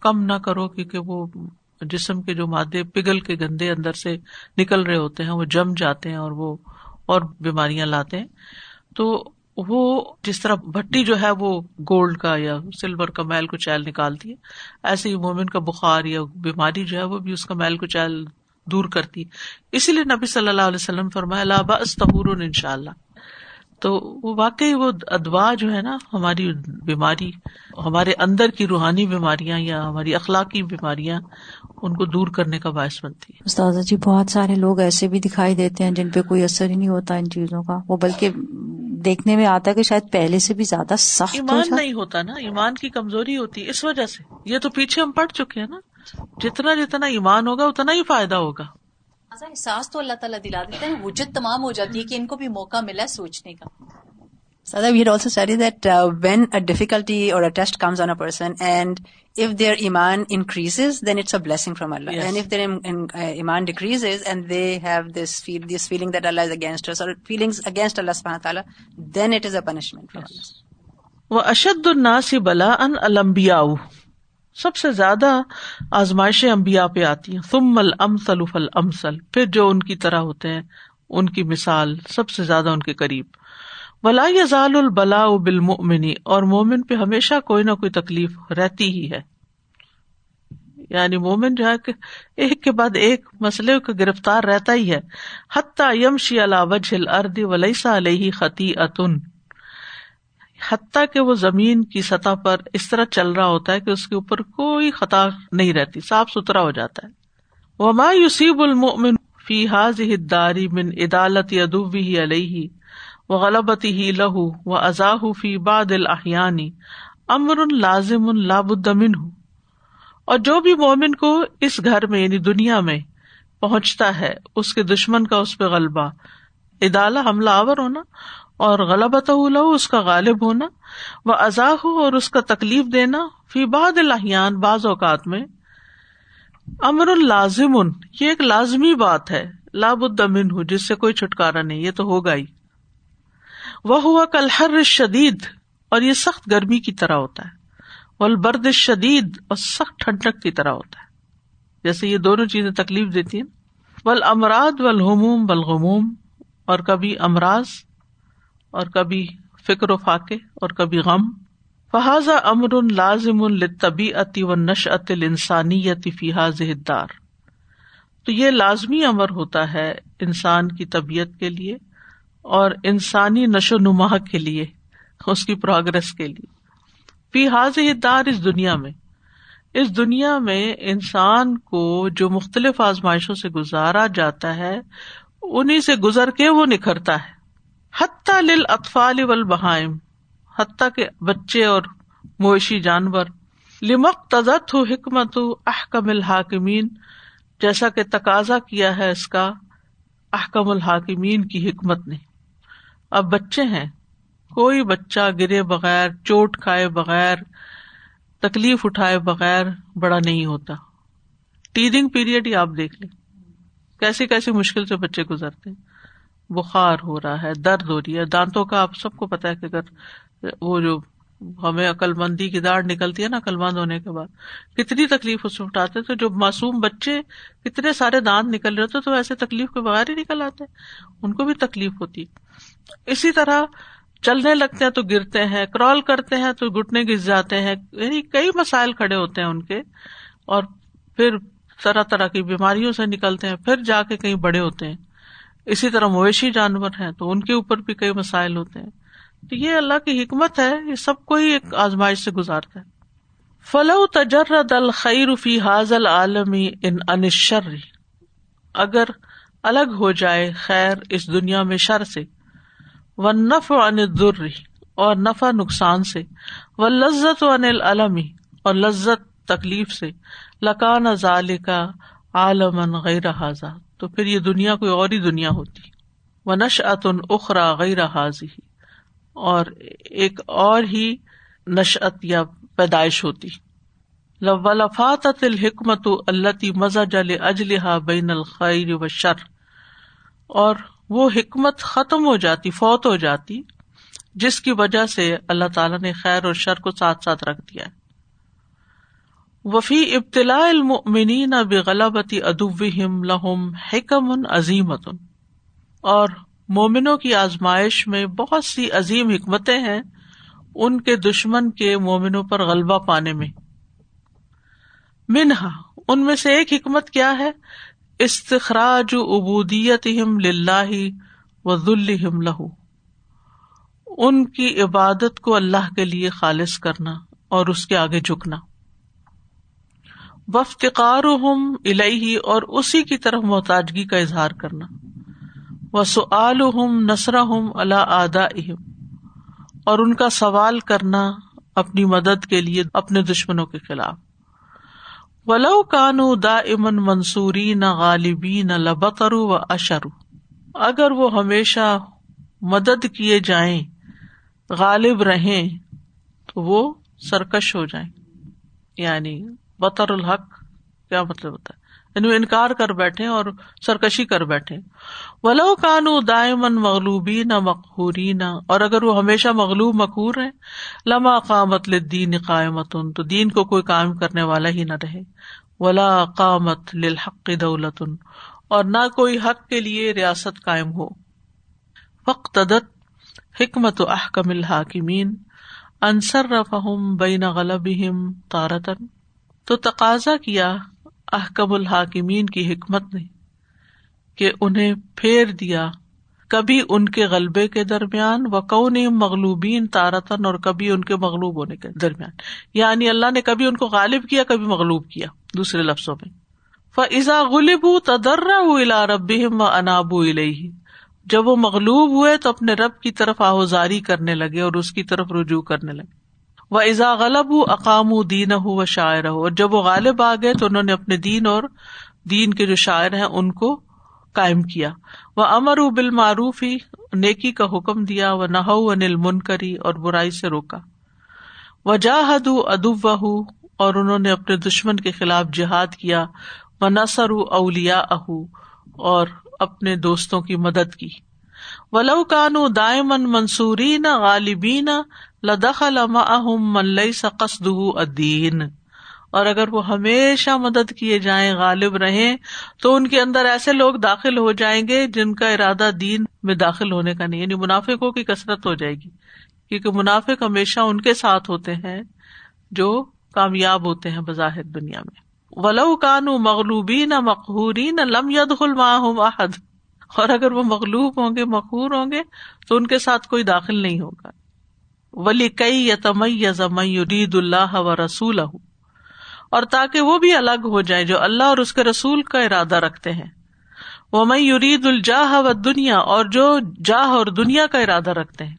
کم نہ کرو کیونکہ وہ جسم کے جو مادے پگل کے گندے اندر سے نکل رہے ہوتے ہیں، وہ جم جاتے ہیں اور وہ اور بیماریاں لاتے ہیں۔ تو وہ جس طرح بھٹی جو ہے وہ گولڈ کا یا سلور کا میل کو چیل نکالتی ہے، ایسے ہی مومن کا بخار یا بیماری جو ہے وہ بھی اس کا میل کو چیل دور کرتی ہے۔ اسی لیے نبی صلی اللہ علیہ وسلم فرمایا لابا استہور ان شاء اللہ تو وہ واقعی وہ ادوا جو ہے نا، ہماری بیماری، ہمارے اندر کی روحانی بیماریاں یا ہماری اخلاقی بیماریاں ان کو دور کرنے کا باعث بنتی ہے۔ استاذہ جی بہت سارے لوگ ایسے بھی دکھائی دیتے ہیں جن پہ کوئی اثر ہی نہیں ہوتا ان چیزوں کا۔ وہ بلکہ دیکھنے میں آتا ہے کہ شاید پہلے سے بھی زیادہ سخت ہو ایمان جاتا نہیں ہوتا نا ایمان کی کمزوری ہوتی ہے۔ اس وجہ سے یہ تو پیچھے ہم پڑ چکے ہیں نا۔ جتنا جتنا ایمان ہوگا اتنا ہی فائدہ ہوگا۔ ایسا احساس تو اللہ تعالیٰ دلا دیتا ہے وجود تمام ہو جاتی ہے کہ ان کو بھی موقع ملا سوچنے کا۔ Sada, we had also studied that uh, when a difficulty or a test comes on a person, and if their iman increases, then it's a blessing from Allah. Yes. And if their im- in, uh, iman decreases, and they have this feel, this feeling that Allah is against us, or feelings against Allah subhanahu wa ta'ala, then it is a punishment from Allah. وہ اشد الناس ان المبیا سب سے زیادہ آزمائشیں انبیاء پہ آتی ہیں ثم الامثل فالامثل پھر جو ان کی طرح ہوتے ہیں ان کی مثال سب سے زیادہ ان کے قریب ولا یزال البلاء بالمؤمن اور مومن پہ ہمیشہ کوئی نہ کوئی تکلیف رہتی ہی ہے۔ یعنی مومن جو ہے کہ ایک کے بعد ایک مسئلے کا گرفتار رہتا ہی ہے۔ حتیٰ یمشی علی وجہ الارض ولیسا علیہ خطیئتن حتیٰ کہ وہ زمین کی سطح پر اس طرح چل رہا ہوتا ہے کہ اس کے اوپر کوئی خطا نہیں رہتی، صاف ستھرا ہو جاتا ہے۔ وما یوسیب المؤمن فی هذه الدار من عدالت ادوه علیہ و غلبتی ہی لہو و ازاہ فی بعد الاحیان امر لازم لابد منہ اور جو بھی مومن کو اس گھر میں یعنی دنیا میں پہنچتا ہے، اس کے دشمن کا اس پہ غلبہ۔ ادالہ حملہ آور ہونا اور غلبت لہو اس کا غالب ہونا۔ وہ ازاح اور اس کا تکلیف دینا فی بعد الاحیان بعض اوقات میں۔ امر لازم، یہ ایک لازمی بات ہے لاب الدمن ہوں جس سے کوئی چھٹکارا نہیں، یہ تو ہوگا ہی۔ وہ ہوا کل ہر شدید اور یہ سخت گرمی کی طرح ہوتا ہے۔ والبرد شدید اور سخت ٹھنڈک کی طرح ہوتا ہے۔ جیسے یہ دونوں چیزیں تکلیف دیتی ہیں۔ ول امراد والہموم والغموم، اور کبھی امراض، اور کبھی فکر و فاقے اور کبھی غم۔ فہذا امر لازم للطبیعت والنشأۃ الانسانیت فی هذه الدار۔ تو یہ لازمی امر ہوتا ہے انسان کی طبیعت کے لیے۔ اور انسانی نشو و نما کے لیے، اس کی پروگرس کے لیے۔ فی حاضر دار اس دنیا میں۔ اس دنیا میں انسان کو جو مختلف آزمائشوں سے گزارا جاتا ہے انہیں سے گزر کے وہ نکھرتا ہے۔ حتیٰ لل اطفال والبہائم، حتیٰ کے بچے اور مویشی جانور۔ لمک تزت ہو حکمت احکم الحاکمین، جیسا کہ تقاضا کیا ہے اس کا، احکم الحاکمین کی حکمت نے۔ اب بچے ہیں۔ کوئی بچہ گرے بغیر، چوٹ کھائے بغیر، تکلیف اٹھائے بغیر بڑا نہیں ہوتا۔ ٹیدنگ پیریڈ ہی آپ دیکھ لیں۔ کیسی کیسی مشکل سے بچے گزرتے ہیں۔ بخار ہو رہا ہے، درد ہو رہی ہے۔ دانتوں کا آپ سب کو پتا ہے کہ اگر وہ جو ہمیں عقل مندی کی داڑ نکلتی ہے نا عقل مند ہونے کے بعد۔ کتنی تکلیف اس میں اٹھاتے تو جو معصوم بچے کتنے سارے دانت نکل رہے تھے تو ایسے تکلیف کے بغیر ہی نکل آتے ان کو بھی تکلیف ہوتی۔ اسی طرح چلنے لگتے ہیں تو گرتے ہیں، کرال کرتے ہیں تو گٹنے گر جاتے ہیں۔ یعنی کئی مسائل کھڑے ہوتے ہیں ان کے۔ اور پھر طرح طرح کی بیماریوں سے نکلتے ہیں، پھر جا کے کہیں بڑے ہوتے ہیں۔ اسی طرح مویشی جانور ہیں تو ان کے اوپر بھی کئی مسائل ہوتے ہیں۔ تو یہ اللہ کی حکمت ہے، یہ سب کو ہی ایک آزمائش سے گزارتا ہے۔ فلو تجرد الخیر فی حاضل عالمی ان انشر اگر الگ ہو جائے خیر اس دنیا میں شر سے۔ و نف ان در اور نفع نقصان سے۔ و لذت و العلمی اور لذت تکلیف سے۔ لکان ظال کا عالم غیر حاضہ تو پھر یہ دنیا کوئی اور ہی دنیا ہوتی۔ و نش اتن اخرا غیر حاضی اور ایک اور ہی نشعت یا پیدائش ہوتی۔ لفات الحکمت اللہ مزہ اجلحا بین الخیر و شر۔ اور وہ حکمت ختم ہو جاتی، فوت ہو جاتی، جس کی وجہ سے اللہ تعالیٰ نے خیر اور شر کو ساتھ ساتھ رکھ دیا وفی ابتلا المؤمنین بغلبتی ادوہم لہم حکم عظیمت۔ اور مومنوں کی آزمائش میں بہت سی عظیم حکمتیں ہیں ان کے دشمن کے مومنوں پر غلبہ پانے میں۔ منہا، ان میں سے ایک حکمت کیا ہے؟ استخراج ابودیت لاہ و ذلہم لہو ان کی عبادت کو اللہ کے لیے خالص کرنا اور اس کے آگے جھکنا۔ وفتقار ہم الہی اور اسی کی طرف محتاجگی کا اظہار کرنا۔ و سعال ہم نسرا ہم اللہ آدا اور ان کا سوال کرنا اپنی مدد کے لیے اپنے دشمنوں کے خلاف۔ ولو کانو دا امن منصوری نہ غالبی نہ لبترو و اشرو اگر وہ ہمیشہ مدد کیے جائیں، غالب رہیں، تو وہ سرکش ہو جائیں۔ یعنی بطر الحق، کیا مطلب ہوتا ہے؟ یعنی انکار کر بیٹھے اور سرکشی کر بیٹھے۔ ولو کانو دائمن مغلوبی نہ مقہوری نہ اور اگر وہ ہمیشہ مغلوب مقہور ہے لما قامت لدین قائمت تو دین کو کوئی کام کرنے والا ہی نہ رہے۔ ولا قامت للحق دولت اور نہ کوئی حق کے لیے ریاست قائم ہو۔ فقت حکمت احکم الحاکمین انصر رفہم بین غلبہم تارتن تو تقاضا کیا احکم الحاکمین کی حکمت نے کہ انہیں پھیر دیا۔ کبھی ان کے غلبے کے درمیان و مغلوبین تارتن اور کبھی ان کے مغلوب ہونے کے درمیان۔ یعنی اللہ نے کبھی ان کو غالب کیا، کبھی مغلوب کیا، دوسرے لفظوں میں۔ فضا غلب تدرا الا رب و اناب الہی جب وہ مغلوب ہوئے تو اپنے رب کی طرف آہوزاری کرنے لگے اور اس کی طرف رجوع کرنے لگے۔ وہ ازا غلب اقام دین ہو و شاعر ہو اور جب وہ غالب آ گئے تو انہوں نے اپنے دین اور دین کے جو شاعر ہیں ان کو قائم کیا۔ وہ امر بال معروف ہی نیکی کا حکم دیا۔ وہ نہ من کری اور برائی سے روکا۔ وہ جاہد ادب اور انہوں نے اپنے دشمن کے خلاف جہاد کیا۔ وہ نسر اولیا اہ اور اپنے دوستوں کی مدد کی۔ ولو کانو دائمن منصوری نہ غالبین لدخل معهم من ليس قصده الدین اور اگر وہ ہمیشہ مدد کیے جائیں، غالب رہیں، تو ان کے اندر ایسے لوگ داخل ہو جائیں گے جن کا ارادہ دین میں داخل ہونے کا نہیں یعنی منافقوں کی کثرت ہو جائے گی۔ کیونکہ منافق ہمیشہ ان کے ساتھ ہوتے ہیں جو کامیاب ہوتے ہیں بظاہر دنیا میں۔ ولو کانو مغلوبی نہ مقہوری نہ لم ید معهم احد اور اگر وہ مغلوب ہوں گے، مقہور ہوں گے، تو ان کے ساتھ کوئی داخل نہیں ہوگا۔ ولی کئی یا تم یرید اللہ و رسول اور تاکہ وہ بھی الگ ہو جائے جو اللہ اور اس کے رسول کا ارادہ رکھتے ہیں۔ وہ میں یرید الجاہ و دنیا اور جو جاہ اور دنیا کا ارادہ رکھتے ہیں۔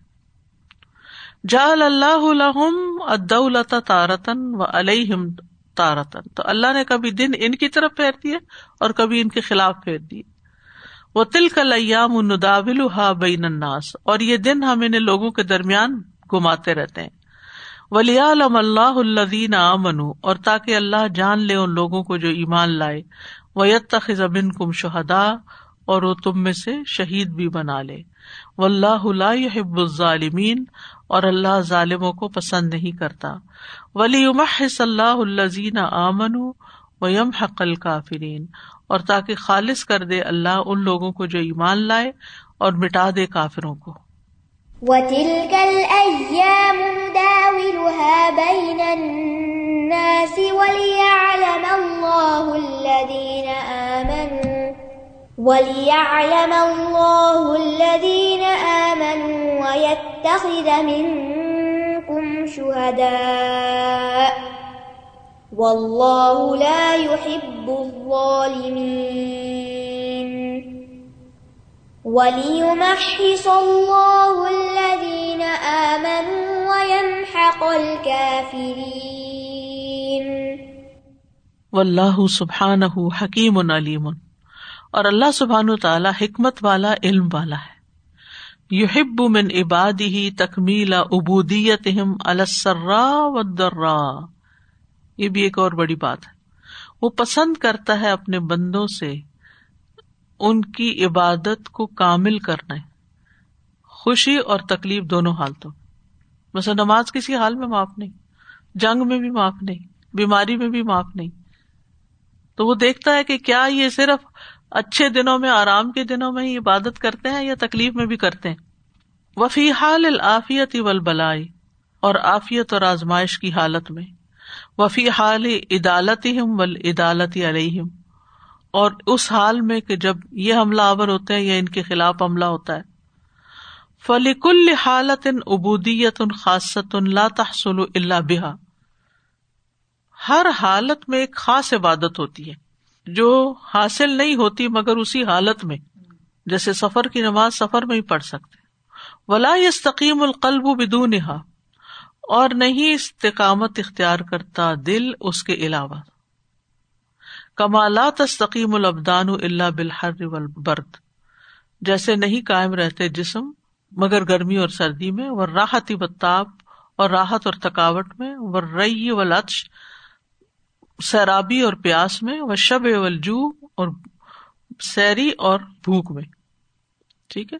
جاہ اللہ ادولت تارتن و علیہم تارتن تو اللہ نے کبھی دن ان کی طرف پھیر دیے اور کبھی ان کے خلاف پھیر دیے۔ وہ تل کل ایام نداول بین الناس۔ اور یہ دن ہم انہیں لوگوں کے درمیان گماتے رہتے ہیں۔ ولی علم اللہ الدین امن اور تاکہ اللہ جان لے ان لوگوں کو جو ایمان لائے۔ ویت تخن کم شہدا اور وہ تم میں سے شہید بھی بنا لے۔ و اللہ يحب الظالمین اور اللہ ظالموں کو پسند نہیں کرتا۔ ولی صلی اللہ الزین آمن ویم حق الکافرین اور تاکہ خالص کر دے اللہ ان لوگوں کو جو ایمان لائے اور مٹا دے کافروں کو۔ وَتِلْكَ الْأَيَّامُ نُدَاوِلُهَا بَيْنَ النَّاسِ وَلِيَعْلَمَ اللَّهُ الَّذِينَ آمَنُوا، وَلِيَعْلَمَ اللَّهُ الَّذِينَ آمَنُوا وَيَتَّخِذَ مِنكُمْ شُهَدَاءَ. وَاللَّهُ لَا يُحِبُّ الظَّالِمِينَ. وَلِيُمَحِّصَ اللَّهُ الَّذِينَ آمَنُوا وَيَمْحَقَ الْكَافِرِينَ. واللہ سبحانہ حکیم علیم. اور اللہ سبحان تعالی حکمت والا، علم والا ہے. یحب من عباده تکمیل عبودیتہم السرا والضرا یہ بھی ایک اور بڑی بات ہے. وہ پسند کرتا ہے اپنے بندوں سے ان کی عبادت کو کامل کرنا ہے۔ خوشی اور تکلیف دونوں حالتوں بس نماز کسی حال میں معاف نہیں، جنگ میں بھی معاف نہیں، بیماری میں بھی معاف نہیں۔ تو وہ دیکھتا ہے کہ کیا یہ صرف اچھے دنوں میں، آرام کے دنوں میں ہی عبادت کرتے ہیں یا تکلیف میں بھی کرتے ہیں۔ وفی حال العافیت ول بلائی اور آفیت اور آزمائش کی حالت میں۔ وفی حال عدالت ول عدالت علیہم۔ اور اس حال میں کہ جب یہ حملہ آور ہوتے ہیں یا ان کے خلاف حملہ ہوتا ہے۔ فلیک حالت ان ابودیت ان خاصت ان لا اللہ بحا ہر حالت میں ایک خاص عبادت ہوتی ہے۔ جو حاصل نہیں ہوتی مگر اسی حالت میں، جیسے سفر کی نماز سفر میں ہی پڑھ سکتے ولا یستقیم القلب بدون اور نہیں استقامت اختیار کرتا دل اس کے علاوہ۔ کمالا تستقیم الابدان اللہ بالحر والبرد۔ جیسے نہیں قائم رہتے جسم، مگر گرمی اور سردی میں وہ راحتی بتاب اور راحت اور تھکاوٹ میں وہ رئی و لچ سیرابی اور پیاس میں وہ شب والجو اور سیری اور بھوک میں۔ ٹھیک ہے؟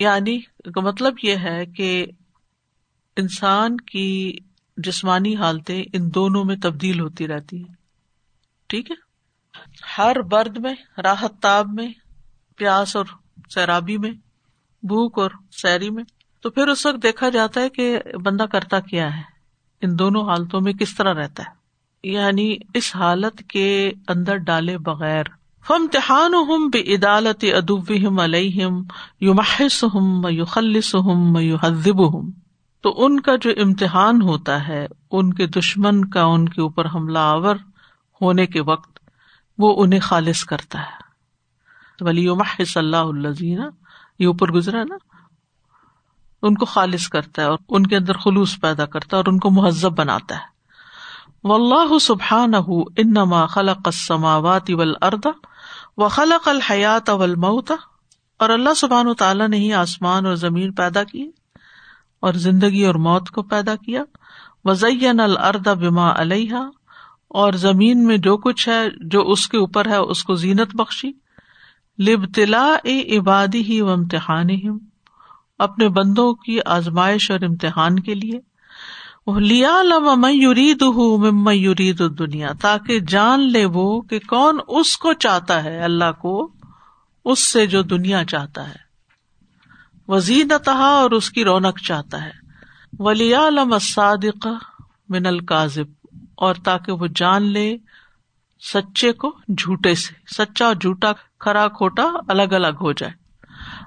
یعنی مطلب یہ ہے کہ انسان کی جسمانی حالتیں ان دونوں میں تبدیل ہوتی رہتی ہے ٹھیک ہے؟ ہر برد میں، راحت تاب میں، پیاس اور سیرابی میں، بھوک اور سیری میں۔ تو پھر اس وقت دیکھا جاتا ہے کہ بندہ کرتا کیا ہے؟ ان دونوں حالتوں میں کس طرح رہتا ہے؟ یعنی اس حالت کے اندر ڈالے بغیر۔ فمتحان ہم بے عدالت ادب علیہم یو محس ہم یو خلص ہم یو حزب ہم تو ان کا جو امتحان ہوتا ہے، ان کے دشمن کا ان کے اوپر حملہ آور ہونے کے وقت وہ انہیں خالص کرتا ہے۔ ولی اللہ الزین یہ اوپر گزرا نا، ان کو خالص کرتا ہے اور ان کے اندر خلوص پیدا کرتا ہے اور ان کو مہذب بناتا ہے۔ و اللہ سبحان انما خلق السماوات والارض و خلق الحیات والموت اور اللہ سبحان تعالیٰ نے ہی آسمان اور زمین پیدا کی اور زندگی اور موت کو پیدا کیا۔ وزین الارض بما علیہ اور زمین میں جو کچھ ہے، جو اس کے اوپر ہے، اس کو زینت بخشی۔ لبتلا عبادی ہی و امتحان اپنے بندوں کی آزمائش اور امتحان کے لیے۔ لیا لما یورید ہوں یورید دنیا تاکہ جان لے وہ کہ کون اس کو چاہتا ہے، اللہ کو اس سے جو دنیا چاہتا ہے۔ وزیر اور اس کی رونق چاہتا ہے۔ ولیا لم صادق من القاضب اور تاکہ وہ جان لے سچے کو جھوٹے سے۔ سچا اور جھوٹا کھرا کھوٹا الگ الگ ہو جائے۔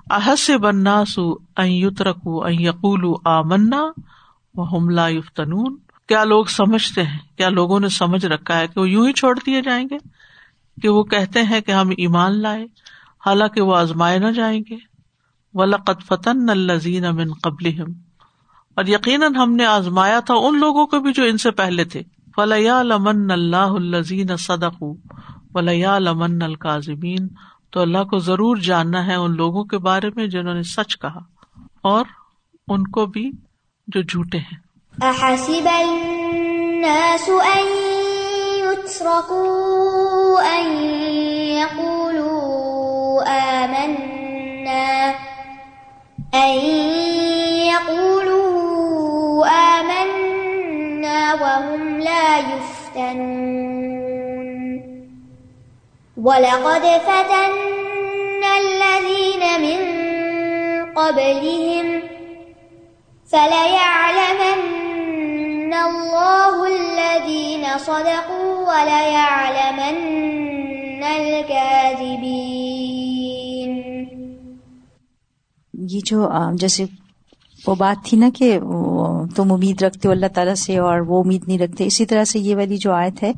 احس بننا سو ات یقول آ منا وہ حملہ یفتنون۔ کیا لوگ سمجھتے ہیں؟ کیا لوگوں نے سمجھ رکھا ہے کہ وہ یوں ہی چھوڑ دیے جائیں گے؟ کہ وہ کہتے ہیں کہ ہم ایمان لائے، حالانکہ وہ آزمائے نہ جائیں گے۔ ولقت فتن الزین امن قبل اور یقیناً ہم نے آزمایا تھا ان لوگوں کو بھی جو ان سے پہلے تھے۔ فلیا لمن اللہ الزین صدق ولیا لمن القاظمین تو اللہ کو ضرور جاننا ہے ان لوگوں کے بارے میں جنہوں نے سچ کہا اور ان کو بھی جو جھوٹے ہیں۔ احسب الناس ان يتركوا ان يقولوا آمنا ان وهم يفتنون. ولقد فتنا الذين من قبلهم فليعلمن الله الذين صدقوا وليعلمن الكاذبين. یہ جو جیسے وہ بات تھی نا کہ تم امید رکھتے ہو اللہ تعالیٰ سے اور وہ امید نہیں رکھتے۔ اسی طرح سے یہ والی جو آیت ہے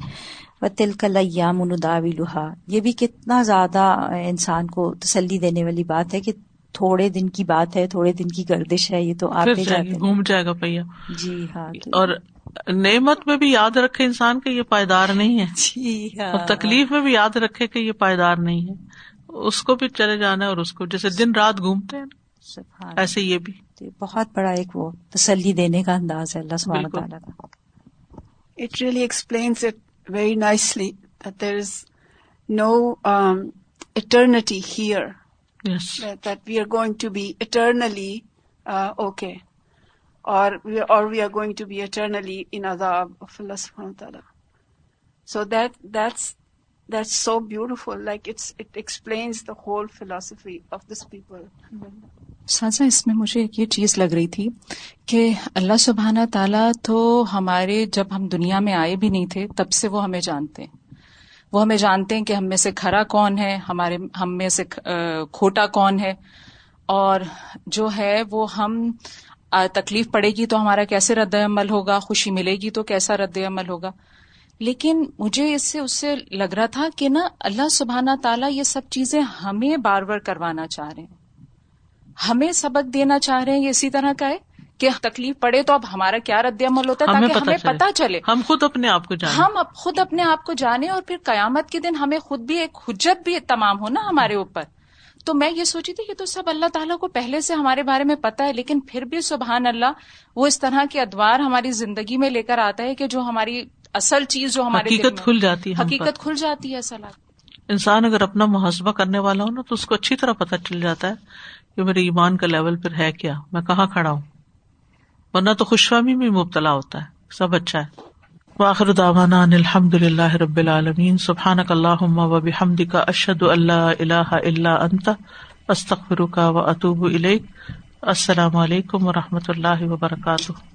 وہ تل کلیام نداوی لوہا یہ بھی کتنا زیادہ انسان کو تسلی دینے والی بات ہے کہ تھوڑے دن کی بات ہے تھوڑے دن کی گردش ہے یہ تو جاتے گھوم جائے گا پہیا جی ہاں اور نعمت میں بھی یاد رکھے انسان کے یہ پائیدار نہیں ہے۔ جی ہاں۔ اور تکلیف میں بھی یاد رکھے کہ یہ پائیدار نہیں ہے۔ اس کو بھی چلے جانا ہے اور اس کو جیسے دن رات گھومتے ہیں ایسے یہ بھی۔ جی، بہت بڑا ایک وہ تسلی دینے کا انداز ہے اللہ سبحانہ تعالیٰ کا۔ It really explains it very nicely there is no eternity here that we are going to be eternally okay اور we are going to be eternally in عذاب آف اللہ سبحانہ تعالیٰ so that that's that's so beautiful like it's it explains the whole philosophy of this people the سازا اس میں مجھے ایک یہ چیز لگ رہی تھی کہ اللہ سبحانہ تعالیٰ تو ہمارے جب ہم دنیا میں آئے بھی نہیں تھے، تب سے وہ ہمیں جانتے ہیں۔ وہ ہمیں جانتے ہیں کہ ہم میں سے کھرا کون ہے، ہمارے، ہم میں سے کھوٹا کون ہے۔ اور جو ہے وہ ہم تکلیف پڑے گی تو ہمارا کیسے رد عمل ہوگا، خوشی ملے گی تو کیسا رد عمل ہوگا۔ لیکن مجھے اس سے اس سے لگ رہا تھا کہ نا، اللہ سبحانہ تعالیٰ یہ سب چیزیں ہمیں بار بار کروانا چاہ رہے ہیں۔ ہمیں سبق دینا چاہ رہے ہیں یہ اسی طرح کا ہے کہ تکلیف پڑے تو اب ہمارا کیا رد عمل ہوتا ہے ہمیں تاکہ ہمیں۔ پتا چلے ہم خود اپنے آپ کو جانیں ہم خود اپنے آپ کو جانے اور پھر قیامت کے دن ہمیں خود بھی ایک حجت بھی تمام ہو نا ہمارے اوپر تو میں یہ سوچی تھی کہ تو سب اللہ تعالیٰ کو پہلے سے ہمارے بارے میں پتا ہے لیکن پھر بھی سبحان اللہ وہ اس طرح کے ادوار ہماری زندگی میں لے کر آتا ہے کہ جو ہماری اصل چیز جو ہمارے دل حقیقت کھل جاتی ہے۔ حقیقت کھل جاتی ہے اصل انسان اگر اپنا محاسبہ کرنے والا ہو نا تو اس کو اچھی طرح پتہ چل جاتا ہے کہ میرے ایمان کا لیول پھر ہے کیا؟ میں کہاں کھڑا ہوں؟ ورنہ تو خوش فہمی میں مبتلا ہوتا ہے، سب اچھا ہے۔ واخر دعوانا ان الحمد للہ رب العالمین، سبحانک اللہم و بحمدک، اشہد ان لا الہ الا انت، استغفرک و اتوب الیک۔ السلام علیکم و رحمۃ اللہ وبرکاتہ۔